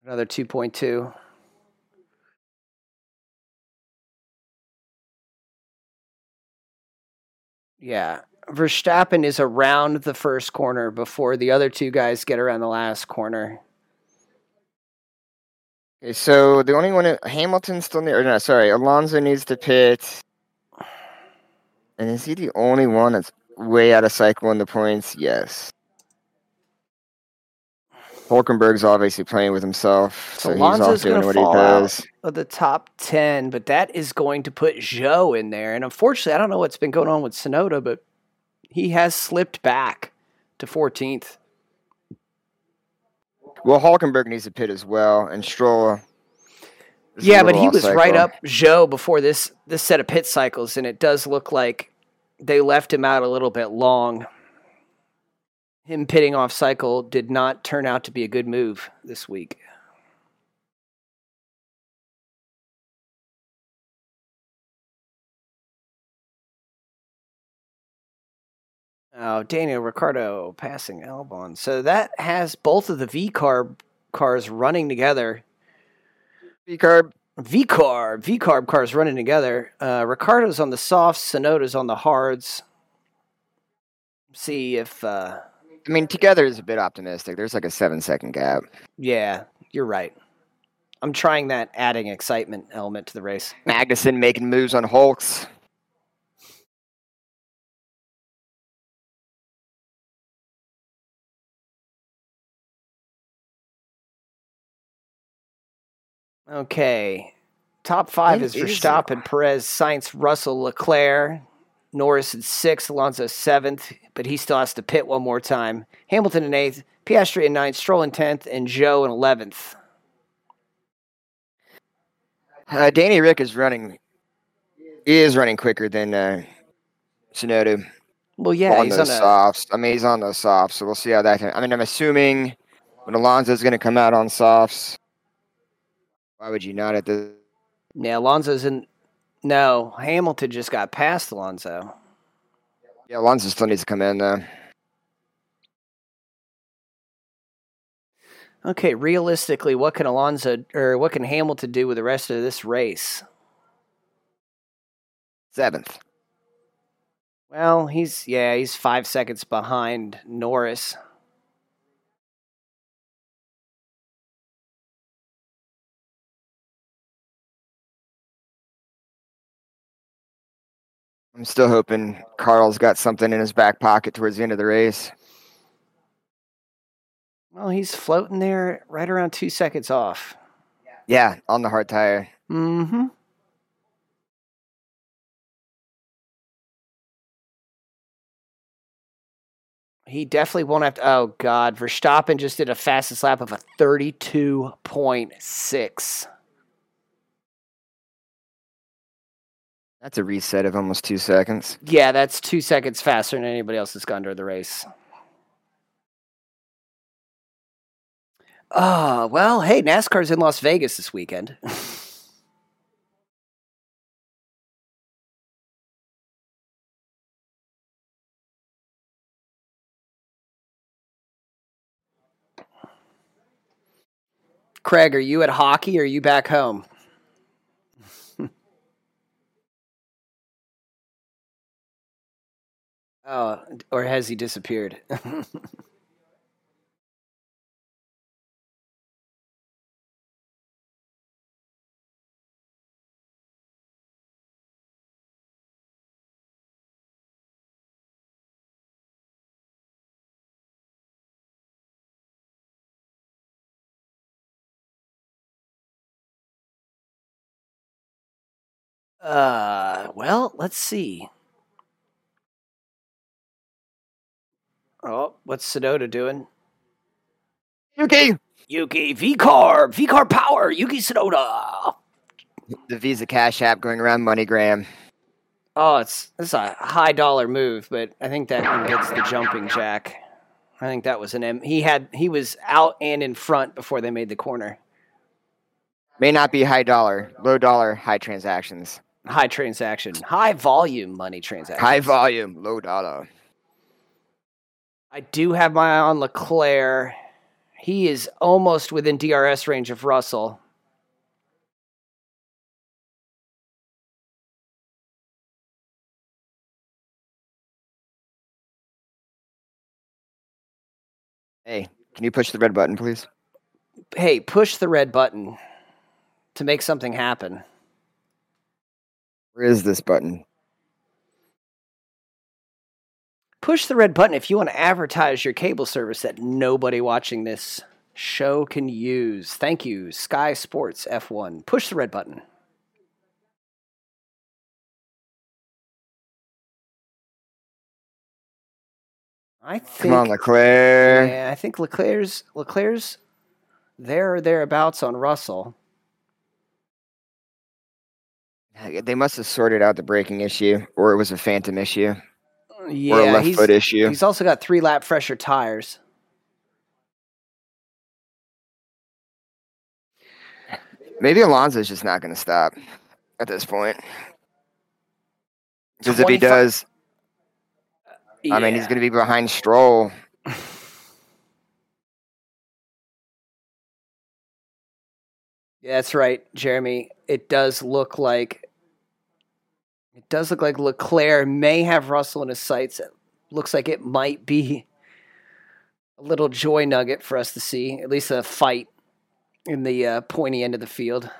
Another 2.2. Yeah. Verstappen is around the first corner before the other two guys get around the last corner. Okay, so the only one, Hamilton still need, or no, sorry, Alonso needs to pit. And is he the only one that's way out of cycle in the points? Yes. Hulkenberg's obviously playing with himself, so he's off doing what he fall out. does. Of the top 10, but that is going to put Zhou in there. And unfortunately, I don't know what's been going on with Tsunoda, but he has slipped back to 14th. Well, Hulkenberg needs to pit as well, and Stroll. A Yeah, but he was right up Zhou before this this set of pit cycles, and it does look like they left him out a little bit long. Him pitting off cycle did not turn out to be a good move this week. Oh, Daniel Ricciardo passing Albon. So that has both of the V carb cars running together. V-carb. V carb, V carb cars running together. Uh, Ricciardo's on the softs, Tsunoda's on the hards. See if, uh, I mean, together is a bit optimistic. There's like a seven second gap. yeah, you're right. I'm trying that adding excitement element to the race. Magnussen making moves on Hulks. Okay. Top five He's- is Verstappen, Perez, Sainz, Russell, Leclerc. Norris in sixth, Alonso seventh, but he still has to pit one more time. Hamilton in eighth, Piastri in ninth, Stroll in tenth, and Zhou in eleventh. Uh, Danny Rick is running. Is running quicker than uh, Tsunoda Well, yeah, on those on a softs. I mean, he's on those softs, so we'll see how that. I mean, I'm assuming when Alonso's going to come out on softs. Why would you not at the? Yeah, Alonso's in. No, Hamilton just got past Alonso. Yeah, Alonso still needs to come in though. Okay, realistically, what can Alonso or what can Hamilton do with the rest of this race? Seventh. Well, he's yeah, he's five seconds behind Norris. I'm still hoping Carl's got something in his back pocket towards the end of the race. Well, he's floating there right around two seconds off. Yeah, on the hard tire. Mm-hmm. He definitely won't have to. Oh God, Verstappen just did a fastest lap of a thirty-two point six. That's a reset of almost two seconds. Yeah, that's two seconds faster than anybody else that's gone during the race. Ah, well, hey, NASCAR's in Las Vegas this weekend. <laughs> Craig, are you at hockey or are you back home? Oh, or has he disappeared? <laughs> uh, well, let's see. Oh, what's Tsunoda doing? Yuki! Yuki V Carb, V Carb Power, Yuki Tsunoda. The Visa Cash app going around MoneyGram. Oh, it's it's a high dollar move, but I think that one gets the jumping jack. I think that was an M. He had he was out and in front before they made the corner. May not be high dollar, low dollar, high transactions. High transaction, high volume money transaction. High volume, low dollar. I do have my eye on Leclerc. He is almost within DRS range of Russell. Hey, can you push the red button, please? Hey, push the red button to make something happen. Where is this button? Push the red button if you want to advertise your cable service that nobody watching this show can use. Thank you, Sky Sports F1. Push the red button. I think Come on, Leclerc. Yeah, I think Leclerc's Leclerc's there or thereabouts on Russell. They must have sorted out the braking issue, or it was a phantom issue, or a Yeah, left he's, foot issue. he's also got three lap fresher tires. Maybe Alonso's just not going to stop at this point. Because if he 25 does, I mean, he's going to be behind Stroll. <laughs> Yeah, that's right, Jeremy. It does look like it does look like Leclerc may have Russell in his sights. It looks like it might be a little joy nugget for us to see, at least a fight in the uh, pointy end of the field.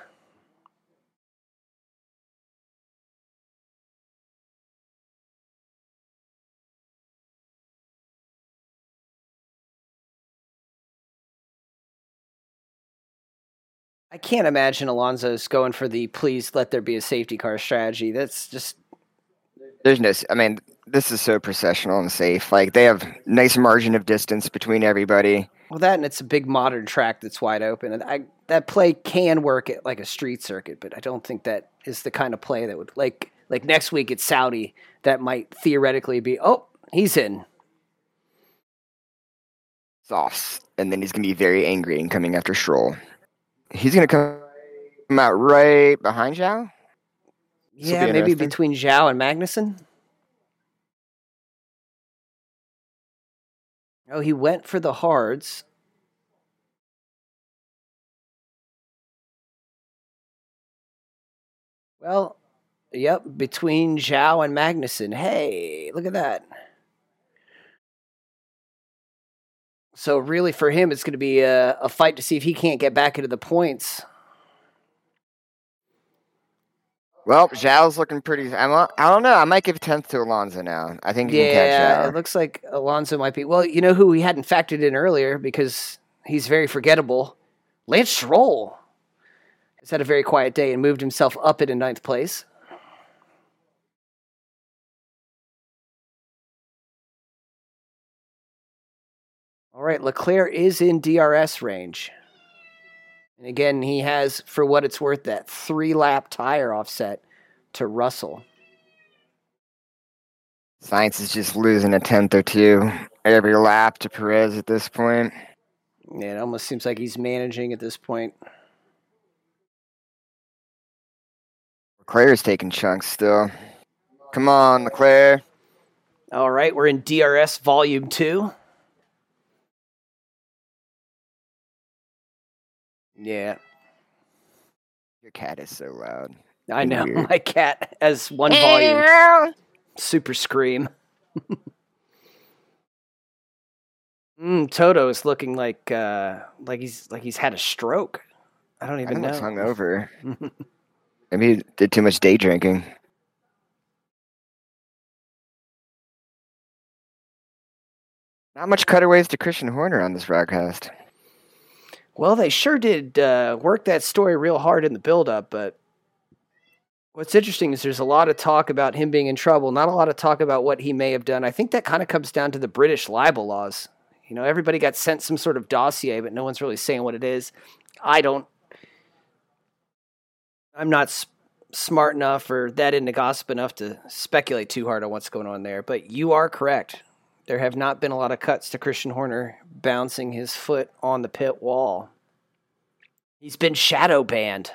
Can't imagine Alonso's going for the please let there be a safety car strategy. That's just There's no, I mean, this is so processional and safe. Like, they have nice margin of distance between everybody. well that and it's a big modern track that's wide open. And I that play can work at like a street circuit, but I don't think that is the kind of play that would like like next week at Saudi that might theoretically be oh, he's in. Softs. And then he's going to be very angry and coming after Stroll. He's going to come out right behind Zhou. This'll Yeah, be maybe between Zhou and Magnussen. Oh, he went for the hards. Well, yep, between Zhou and Magnussen. Hey, look at that. So really, for him, it's going to be a, a fight to see if he can't get back into the points. Well, Zhou's looking pretty. I'm, I don't know. I might give 10th to Alonso now. I think he can Yeah, it looks like Alonso might be. Well, you know who we hadn't factored in earlier because he's very forgettable. Lance Stroll has had a very quiet day and moved himself up it in ninth place. All right, Leclerc is in DRS range. And again, he has, for what it's worth, that three lap tire offset to Russell. Sainz is just losing a tenth or two every lap to Perez at this point. Yeah, it almost seems like he's managing at this point. Leclerc's taking chunks still. Come on, Leclerc. All right, we're in DRS Volume 2. Yeah, Your cat is so loud. I know. Weird. <laughs> My cat has one volume. Super scream. <laughs> mm, Toto is looking like uh, like he's like he's had a stroke. I don't even think know. looks hungover. <laughs> Maybe he did too much day drinking. Not much cutaways to Christian Horner on this broadcast. Well, they sure did uh, work that story real hard in the build-up, but what's interesting is there's a lot of talk about him being in trouble, not a lot of talk about what he may have done. I think that kind of comes down to the British libel laws. You know, everybody got sent some sort of dossier, but no one's really saying what it is. I don't. I'm not s- smart enough or that into gossip enough to speculate too hard on what's going on there, but you are correct. There have not been a lot of cuts to Christian Horner bouncing his foot on the pit wall. He's been shadow banned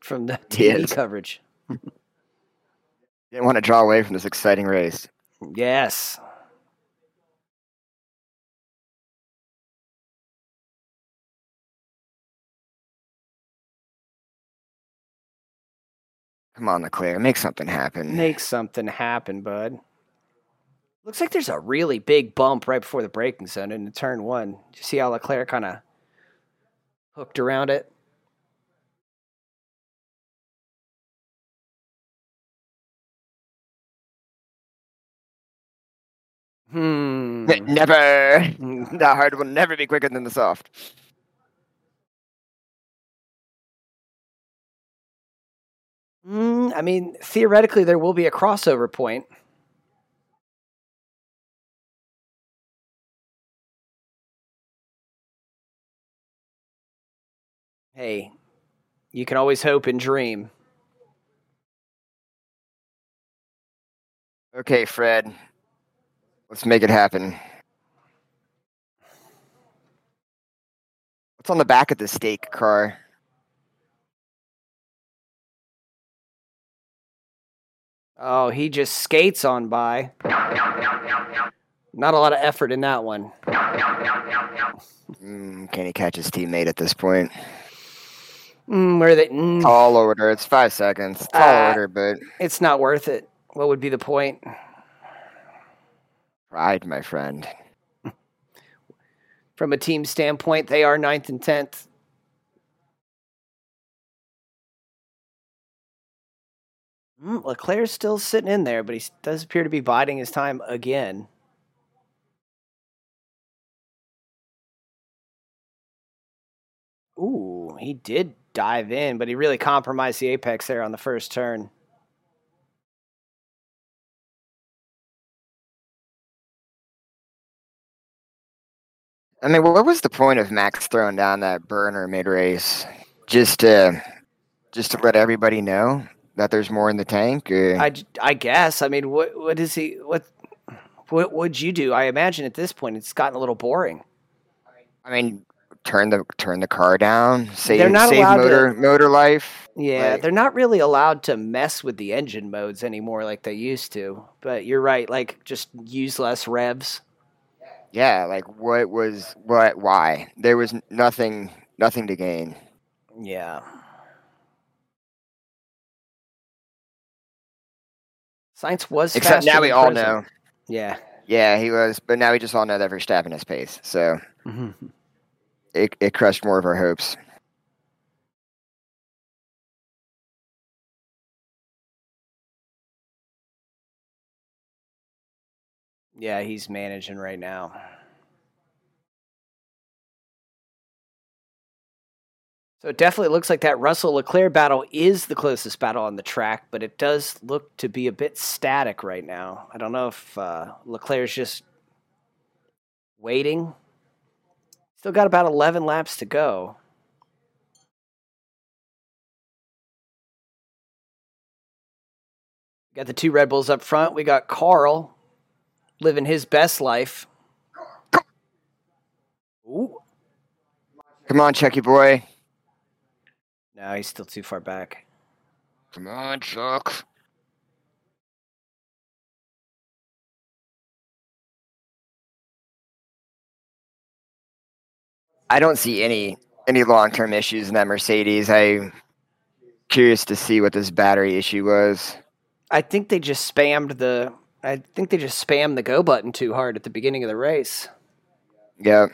from the TV coverage. Didn't want to draw away from this exciting race. Yes. Come on, Leclerc, make something happen. Make something happen, bud. Looks like there's a really big bump right before the braking zone in turn one. Did you see how Leclerc kind of hooked around it? Hmm. Never. <laughs> The hard will never be quicker than the soft. Mm, I mean, theoretically, there will be a crossover point. Hey, you can always hope and dream. Okay, Fred. Let's make it happen. What's on the back of the Stake car? Oh, he just skates on by. Not a lot of effort in that one. Mm, can he catch his teammate at this point? Mm, where they? Mm, Tall order. It's five seconds. Tall Ah. order, but it's not worth it. What would be the point? pride, my friend. <laughs> From a team standpoint, they are ninth and tenth. Mm, Leclerc's still sitting in there, but he does appear to be biding his time again. Ooh, he did dive in, but he really compromised the apex there on the first turn. I mean, what was the point of Max throwing down that burner mid race? Just to, just to let everybody know that there's more in the tank. Or... I, I guess. I mean, what what is he? What what would you do? I imagine at this point it's gotten a little boring. I mean, turn the turn the car down. Save They're not save allowed to- motor motor life. Yeah, Like- they're not really allowed to mess with the engine modes anymore like they used to. But you're right, like just use less revs. Yeah, like what was what? Why? There was nothing nothing to gain. Yeah. Sainz was Except now we all Present. know. Yeah. Yeah, he was, but now we just all know that Verstappen is pace. So Mhm. It it crushed more of our hopes. Yeah, he's managing right now. So it definitely looks like that Russell Leclerc battle is the closest battle on the track, but it does look to be a bit static right now. I don't know if uh, Leclerc's just waiting. Still got about 11 laps to go. Got the two Red Bulls up front. We got Carl living his best life. Ooh. Come on, Chucky boy. No, he's still too far back. Come on, Chuck. I don't see any any long term issues in that Mercedes. I'm curious to see what this battery issue was. I think they just spammed the. I think they just spammed the go button too hard at the beginning of the race. Yeah.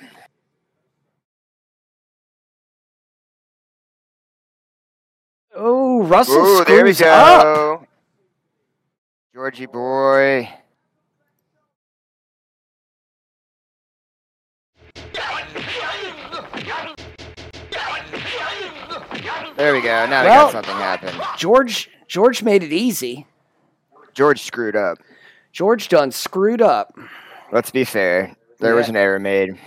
Oh, Russell Ooh, there we screws up. go. Georgie boy. There we go. Now we got something happen. George George made it easy. George screwed up. George done screwed up. Let's be fair. There was an error made.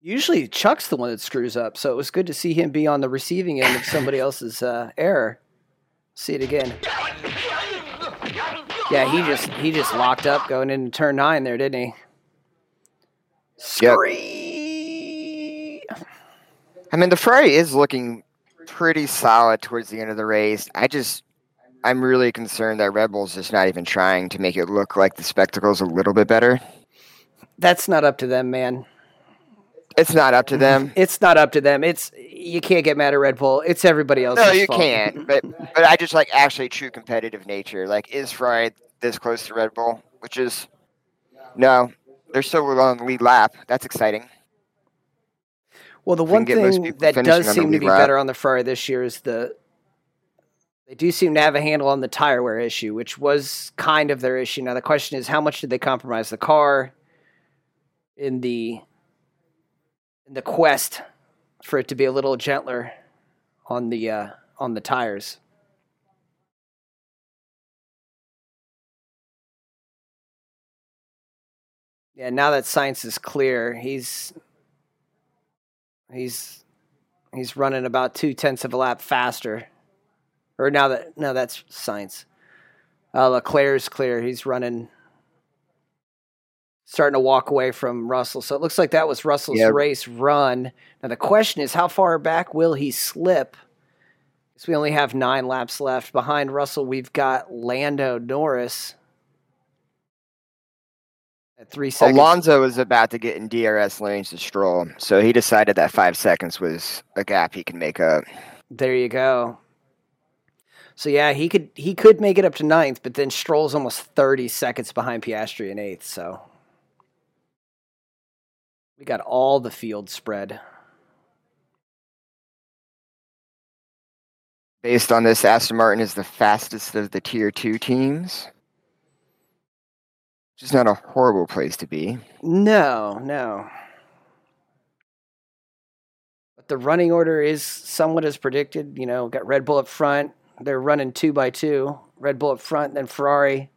Usually Chuck's the one that screws up, so it was good to see him be on the receiving end of somebody else's uh, error. See it again. Yeah, he just he just locked up going into turn nine there, didn't he? Yep. Scree- I mean, the Ferrari is looking pretty solid towards the end of the race. I just, I'm really concerned that Red Bull's just not even trying to make it look like the spectacle's a little bit better. That's not up to them, man. It's not up to them. <laughs> It's not up to them. It's you can't get mad at Red Bull. It's everybody else. No, you fault. can't. <laughs> But but I just like actually true competitive nature. Like, is Ferrari this close to Red Bull? Which is, no, they're still on the lead lap. That's exciting. Well, the one can get most thing that does seem to be lap. better on the Ferrari this year is the they do seem to have a handle on the tire wear issue, which was kind of their issue. Now the question is, how much did they compromise the car in the in the quest for it to be a little gentler on the uh, on the tires? Yeah, now that Sainz is clear, he's he's He's running about two tenths of a lap faster. Or now that no, that's Sainz. Uh, Leclerc's clear. He's running, starting to walk away from Russell. So it looks like that was Russell's race run. Now the question is, how far back will he slip? Because we only have nine laps left. Behind Russell, we've got Lando Norris at three seconds. Alonso was about to get in DRS lanes to Stroll, so he decided that five seconds was a gap he can make up. There you go. So yeah, he could he could make it up to ninth, but then Stroll's almost thirty seconds behind Piastri in eighth. So we got all the field spread. Based on this, Aston Martin is the fastest of the tier two teams. Is not a horrible place to be. No, no. But the running order is somewhat as predicted. You know, got Red Bull up front. They're running two by two. Red Bull up front, then Ferrari.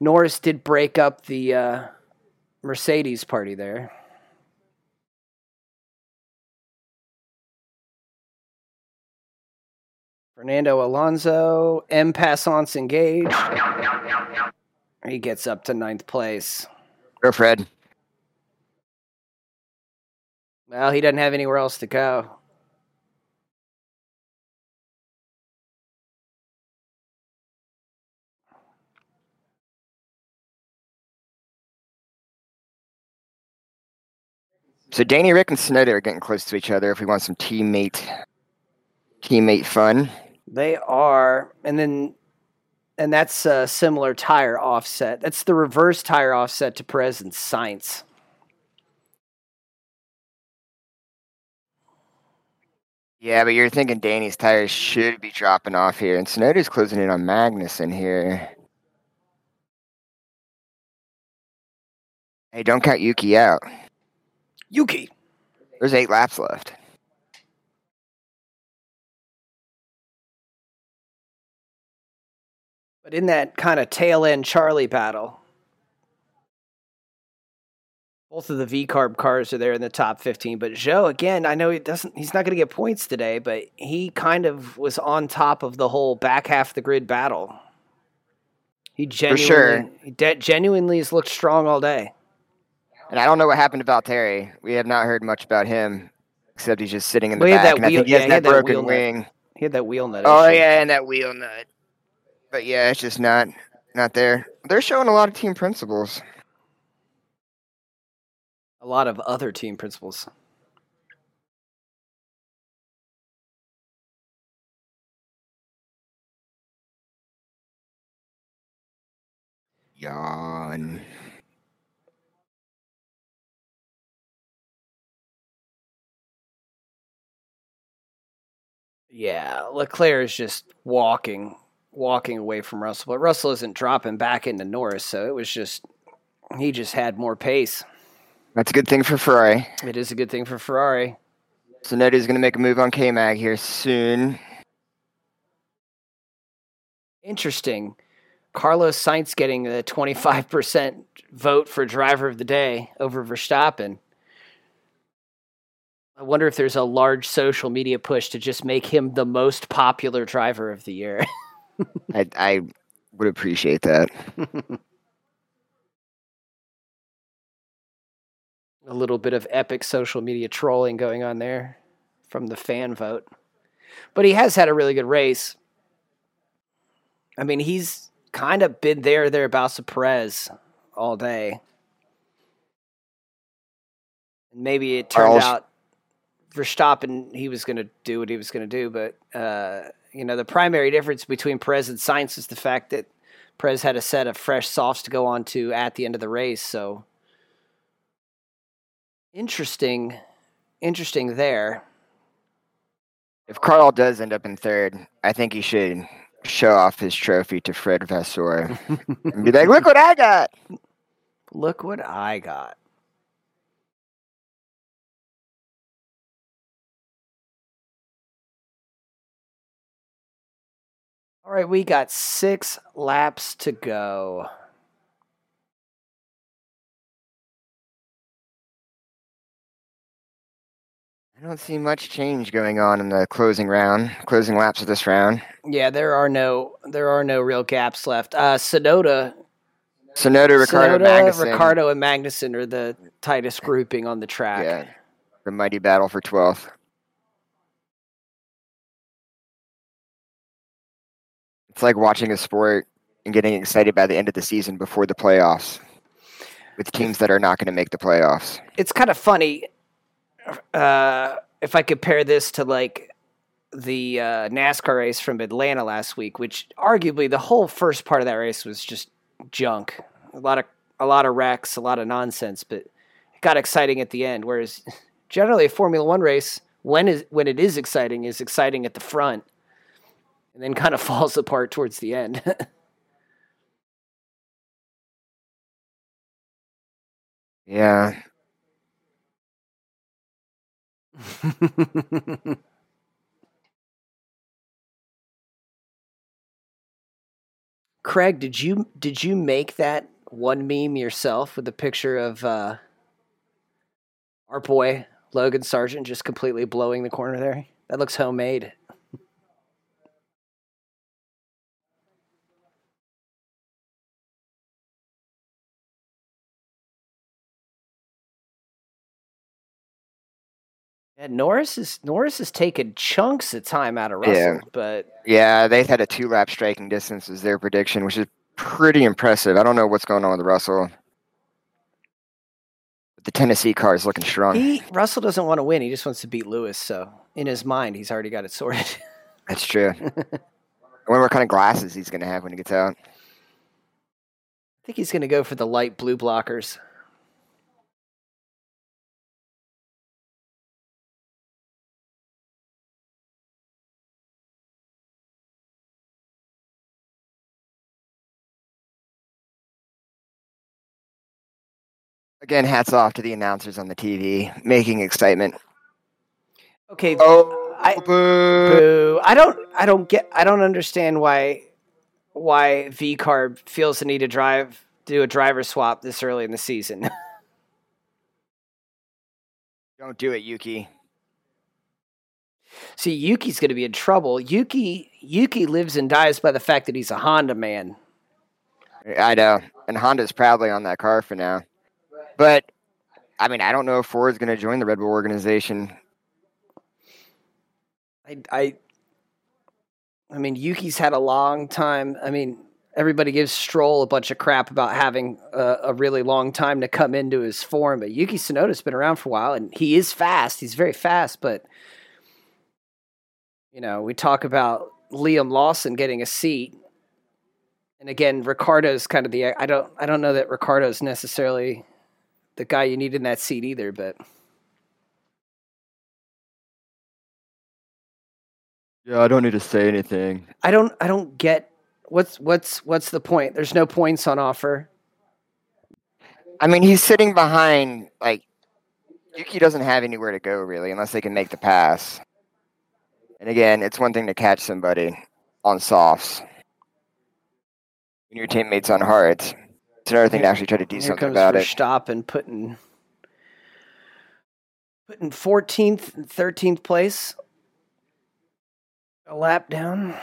Norris did break up the uh, Mercedes party there. Fernando Alonso, M. Passants engaged. He gets up to ninth place. Go, Fred. Well, he doesn't have anywhere else to go. So Danny Rick and Tsunoda are getting close to each other if we want some teammate teammate fun. They are, and then, and that's a similar tire offset. That's the reverse tire offset to Perez and Sainz. Yeah, but you're thinking Danny's tires should be dropping off here, and Tsunoda's closing in on Magnussen here. Hey, don't count Yuki out. Yuki. There's eight laps left. But in that kind of tail end Charlie battle, both of the V carb cars are there in the top 15. But Zhou, again, I know he doesn't, he's not going to get points today, but he kind of was on top of the whole back half of the grid battle. He genuinely, sure. he de- genuinely has looked strong all day. And I don't know what happened to Valtteri. We have not heard much about him, except he's just sitting in the Well, back. that and I wheel- think he has yeah, he that that broken wheel nut. wing. He had that wheel nut. Oh issue. yeah, and that wheel nut. But yeah, it's just not not there. They're showing a lot of team principles. A lot of other team principles. Yawn. Yeah, Leclerc is just walking, walking away from Russell, but Russell isn't dropping back into Norris, so it was just he just had more pace. That's a good thing for Ferrari. It is a good thing for Ferrari. So Tsunoda's going to make a move on K Mag here soon. Interesting. Carlos Sainz getting the 25% vote for driver of the day over Verstappen. I wonder if there's a large social media push to just make him the most popular driver of the year. <laughs> I, I would appreciate that. a little bit of epic social media trolling going on there from the fan vote. But he has had a really good race. I mean, he's kind of been there, thereabouts of Perez all day. And maybe it turned Charles- out Verstappen, he was going to do what he was going to do. But, uh, you know, the primary difference between Perez and Sainz is the fact that Perez had a set of fresh softs to go on to at the end of the race. So, interesting interesting there If Carl does end up in third, I think he should show off his trophy to Fred Vasseur and be like, "Look what I got!" <laughs> look what i got all right we got six laps to go I don't see much change going on in the closing round, closing laps of this round. Yeah, there are no there are no real gaps left. Uh, Tsunoda, Sonoda, Ricciardo, Magnussen. Ricciardo, and Magnussen are the tightest grouping on the track. Yeah, the mighty battle for 12th. It's like watching a sport and getting excited by the end of the season before the playoffs with teams that are not going to make the playoffs. It's kind of funny uh, if I compare this to like the uh, NASCAR race from Atlanta last week, which arguably the whole first part of that race was just junk. A lot of a lot of wrecks, a lot of nonsense, but it got exciting at the end. Whereas generally a Formula One race, when is when it is exciting, is exciting at the front, and then kind of <laughs> falls apart towards the end. <laughs> Yeah, Craig, did you did you make that one meme yourself with the picture of uh, our boy Logan Sargeant just completely blowing the corner there? That looks homemade. Yeah, Norris is Norris has taken chunks of time out of Russell, Yeah. but yeah, they've had a two lap striking distance as their prediction, which is pretty impressive. I don't know what's going on with Russell. The Tennessee car is looking strong. he Russell doesn't want to win. He just wants to beat Lewis. So in his mind, he's already got it sorted. <laughs> That's true. I wonder what kind of glasses he's going to have when he gets out. I think he's going to go for the light blue blockers. Again, hats off to the announcers on the TV, making excitement. Okay, Oh, I- boo. boo. I don't I don't get I don't understand why why V Carb feels the need to drive do a driver swap this early in the season. <laughs> Don't do it, Yuki. See, Yuki's going to be in trouble. Yuki Yuki lives and dies by the fact that he's a Honda man. I know. And Honda's probably on that car for now. But, I mean, I don't know if Ford's going to join the Red Bull organization. I, I, I mean, Yuki's had a long time. I mean, everybody gives Stroll a bunch of crap about having a, a really long time to come into his form, but Yuki Tsunoda's been around for a while, and he is fast. He's very fast, but you know, we talk about Liam Lawson getting a seat, and again, Ricciardo's kind of the. I don't. I don't know that Ricciardo's necessarily the guy you need in that seat either, but. Yeah, I don't need to say anything. I don't I don't get what's what's what's the point? There's no points on offer. I mean, he's sitting behind, like, Yuki doesn't have anywhere to go, really, unless they can make the pass. And again, it's one thing to catch somebody on softs. When your teammate's on hards, it's another thing to actually try to do Here something comes about it. Stop and putting putting 14th and 13th place. A lap down.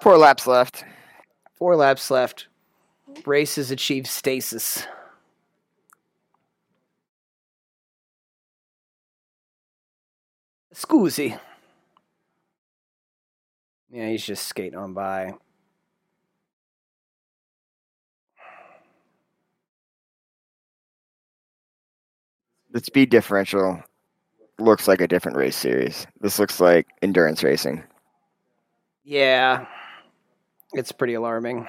Four laps left. Four laps left. Race has achieved stasis. Scusi. Yeah, he's just skating on by. The speed differential looks like a different race series. This looks like endurance racing. Yeah, it's pretty alarming.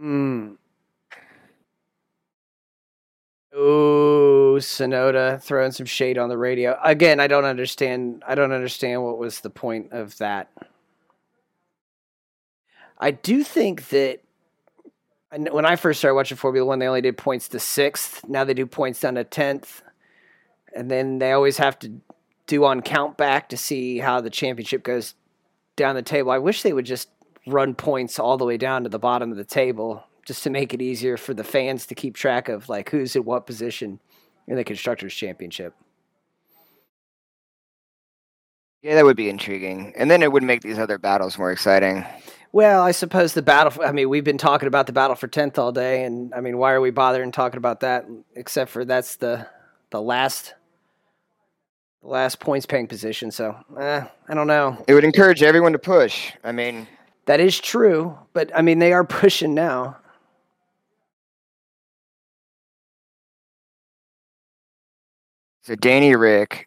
Hmm. Ooh, Tsunoda throwing some shade on the radio. Again, I don't understand. I don't understand what was the point of that. I do think that when I first started watching Formula One, they only did points to sixth. Now they do points down to tenth, and then they always have to do on count back to see how the championship goes down the table. I wish they would just run points all the way down to the bottom of the table just to make it easier for the fans to keep track of like who's in what position in the constructors championship. Yeah, that would be intriguing, and then it would make these other battles more exciting. Well, I suppose the battle. I mean, we've been talking about the battle for tenth all day, and I mean, why are we bothering talking about that? Except for that's the the last the last points paying position. So eh, I don't know. It would encourage everyone to push. I mean, that is true, but I mean, they are pushing now. So Danny Rick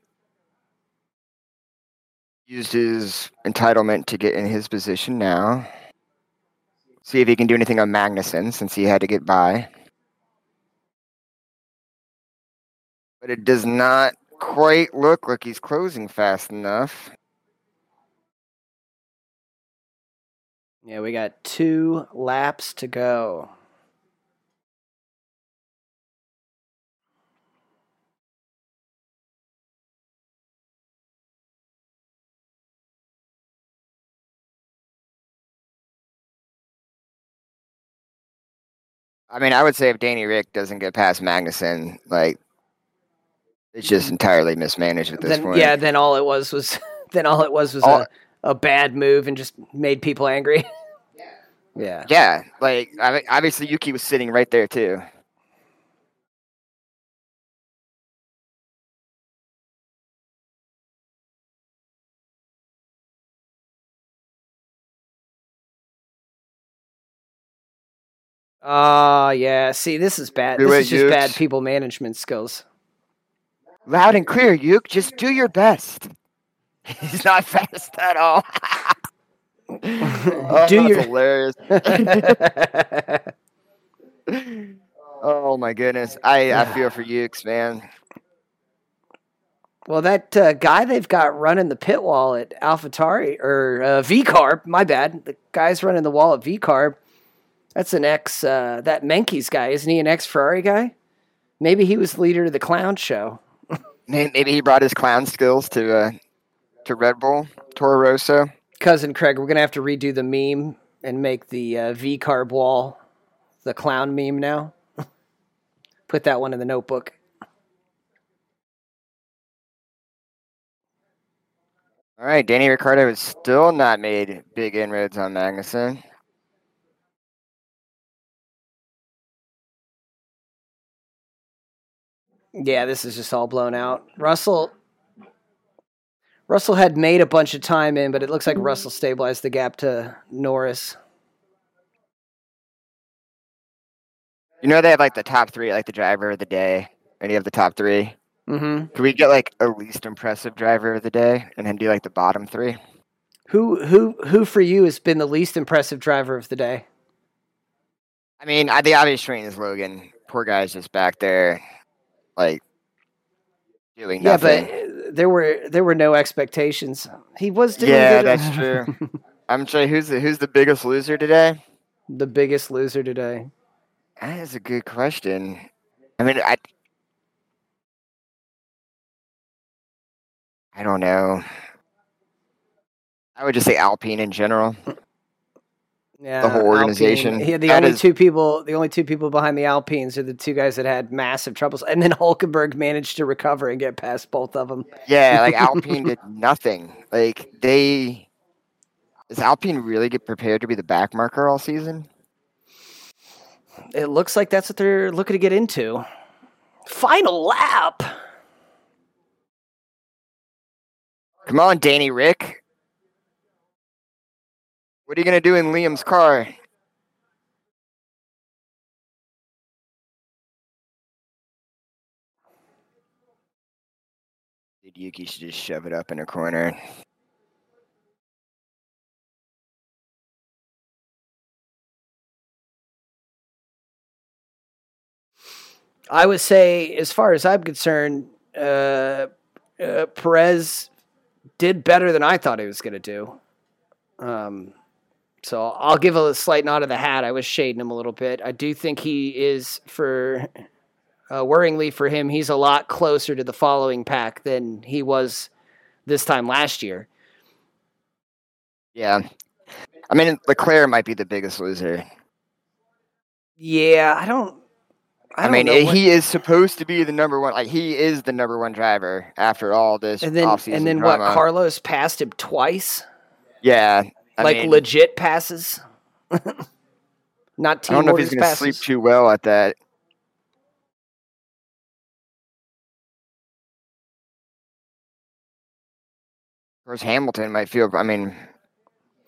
used his entitlement to get in his position now. See if he can do anything on Magnussen since he had to get by. But it does not quite look like he's closing fast enough. Yeah, we got two laps to go. I mean, I would say if Danny Rick doesn't get past Magnussen, like it's just entirely mismanaged at this then, point. Yeah, then all it was was <laughs> then all it was was All- a, a bad move and just made people angry. <laughs> yeah. Yeah, like obviously Yuki was sitting right there too. Oh yeah. See, this is bad. Do This it, is just bad people management skills. Loud and clear, Yuke. Just do your best. He's not fast at all. <laughs> oh, Do that's your- hilarious. <laughs> oh my goodness. I, I feel for Ukes, man. well, that uh, guy they've got running the pit wall at AlphaTauri or uh, VCarb, my bad. The guy's running the wall at VCarb. That's an ex uh, that Mekies guy, isn't he? An ex Ferrari guy? Maybe he was leader of the clown show. Maybe he brought his clown skills to uh, to Red Bull, Toro Rosso. Cousin Craig, we're gonna have to redo the meme and make the uh, VCarb wall the clown meme now. <laughs> Put that one in the notebook. All right, Danny Ricciardo has still not made big inroads on Magnussen. Yeah, this is just all blown out. Russell Russell had made a bunch of time in, but it looks like Russell stabilized the gap to Norris. You know they have like the top three, like the driver of the day, Any of the top three. Mm-hmm. Can we get like a least impressive driver of the day, and then do like the bottom three? Who who who for you has been the least impressive driver of the day? I mean, I, the obvious train is Logan. Poor guy's just back there, like doing Yeah, nothing. There were there were no expectations. He was doing Yeah, good. that's <laughs> true. I'm sure who's the who's the biggest loser today? the biggest loser today. That is a good question. I mean, I I don't know. I would just say Alpine in general. Yeah, whole organization. Alpine. Yeah, the only two people, the only two people behind the Alpines are the two guys that had massive troubles, and then <laughs> Hulkenberg managed to recover and get past both of them. Yeah, like <laughs> Alpine did nothing. Like they does Alpine really get prepared to be the back marker all season? It looks like that's what they're looking to get into. Final lap. Come on, Danny Rick. What are you gonna do in Liam's car? Yuki should just shove it up in a corner. I would say, as far as I'm concerned, uh, uh, Perez did better than I thought he was going to do. Um, So I'll give a slight nod of the hat. I was shading him a little bit. I do think he is for uh, worryingly for him, he's a lot closer to the following pack than he was this time last year. Yeah. I mean, Leclerc might be the biggest loser. Yeah, I don't. I, I mean, what, he is supposed to be the number one. Like he is the number one driver after all this. And then, and then drama. what? Carlos passed him twice. Yeah, I like mean, legit passes. <laughs> Not team I don't know if he's going to sleep too well at that. Of course, Hamilton might feel. I mean,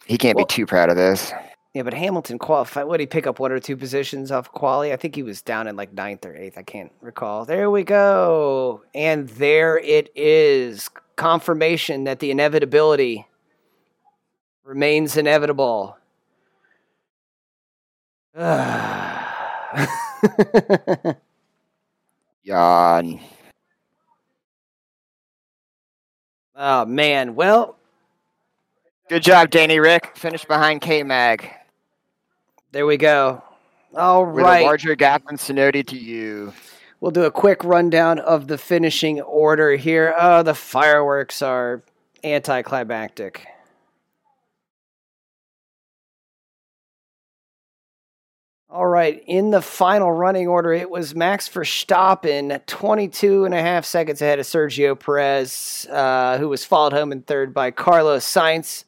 he can't well, be too proud of this. Yeah, but Hamilton qualified. What did he pick up one or two positions off quali? I think he was down in like ninth or eighth. I can't recall. There we go, and there it is. Confirmation that the inevitability remains inevitable. <sighs> Yawn. Oh man, well, good job, Danny Rick. Finished behind K Mag. There we go. All With right. a larger gap than Tsunoda to you. We'll do a quick rundown of the finishing order here. Oh, the fireworks are anticlimactic. All right, in the final running order, it was Max Verstappen, 22 and a half seconds ahead of Sergio Perez, uh, who was followed home in third by Carlos Sainz.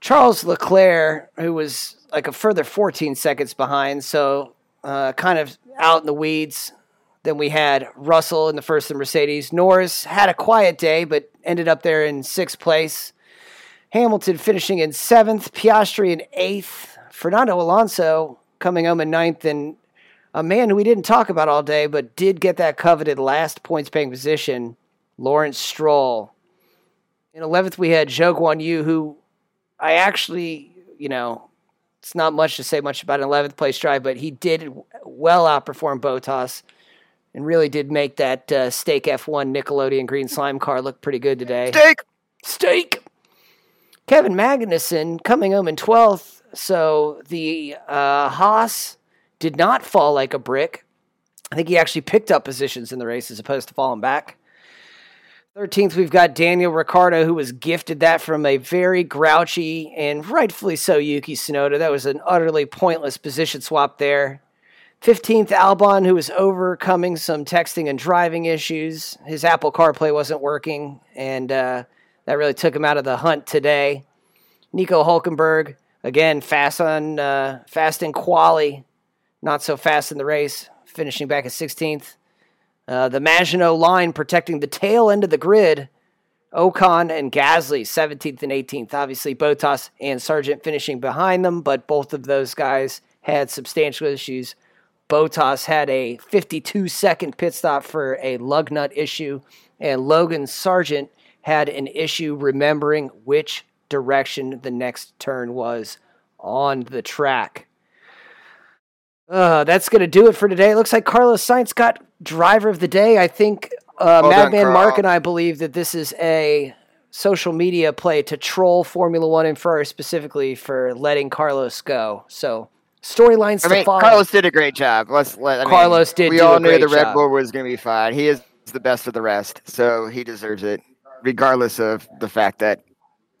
Charles Leclerc, who was like a further 14 seconds behind, so uh, kind of out in the weeds. Then we had Russell in the first in Mercedes. Norris had a quiet day, but ended up there in sixth place. Hamilton finishing in seventh, Piastri in eighth, Fernando Alonso coming home in ninth, and a man who we didn't talk about all day, but did get that coveted last points paying position, Lawrence Stroll. In 11th, we had Zhou Guan Yu, who I actually, you know, it's not much to say much about an 11th place drive, but he did well outperform Bottas and really did make that uh, Stake F1 Nickelodeon green slime car look pretty good today. Stake! Stake! Kevin Magnussen coming home in 12th so the uh, Haas did not fall like a brick. I think he actually picked up positions in the race as opposed to falling back. 13th, we've got Daniel Ricciardo, who was gifted that from a very grouchy and rightfully so Yuki Tsunoda. That was an utterly pointless position swap there. 15th, Albon, who was overcoming some texting and driving issues. His Apple CarPlay wasn't working, and uh, that really took him out of the hunt today. Nico Hulkenberg, Again, fast on uh, fast in quali, not so fast in the race, finishing back at 16th. Uh, the Maginot line protecting the tail end of the grid. Ocon and Gasly, 17th and 18th. Obviously, Bottas and Sargeant finishing behind them, but both of those guys had substantial issues. Bottas had a 52 second pit stop for a lug nut issue, and Logan Sargeant had an issue remembering which direction the next turn was on the track. Uh, that's going to do it for today. It looks like Carlos Sainz got driver of the day. I think uh, well Madman Mark and I believe that this is a social media play to troll Formula One and Ferrari specifically for letting Carlos go. So storylines I to mean, follow. Carlos did a great job. Let's let I Carlos mean, did. We all knew the Red job. Bull was going to be fine. He is the best of the rest, so he deserves it, regardless of the fact that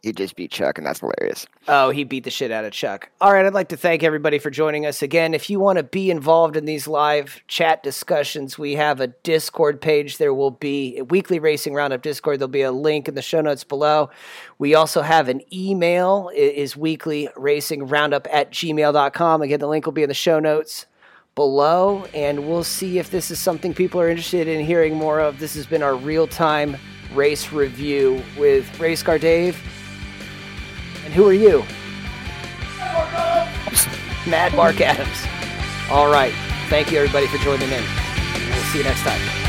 he just beat Chuck, and that's hilarious. Oh, he beat the shit out of Chuck. All right, I'd like to thank everybody for joining us again. If you want to be involved in these live chat discussions, we have a Discord page. There will be a weekly racing roundup Discord. There'll be a link in the show notes below. We also have an email. It is weekly racing roundup at gmail.com. Again, the link will be in the show notes below, and we'll see if this is something people are interested in hearing more of. This has been our real time race review with Race Car Dave. And who are you? <laughs> Mad Mark Adams. All right. Thank you, everybody, for joining in. We'll see you next time.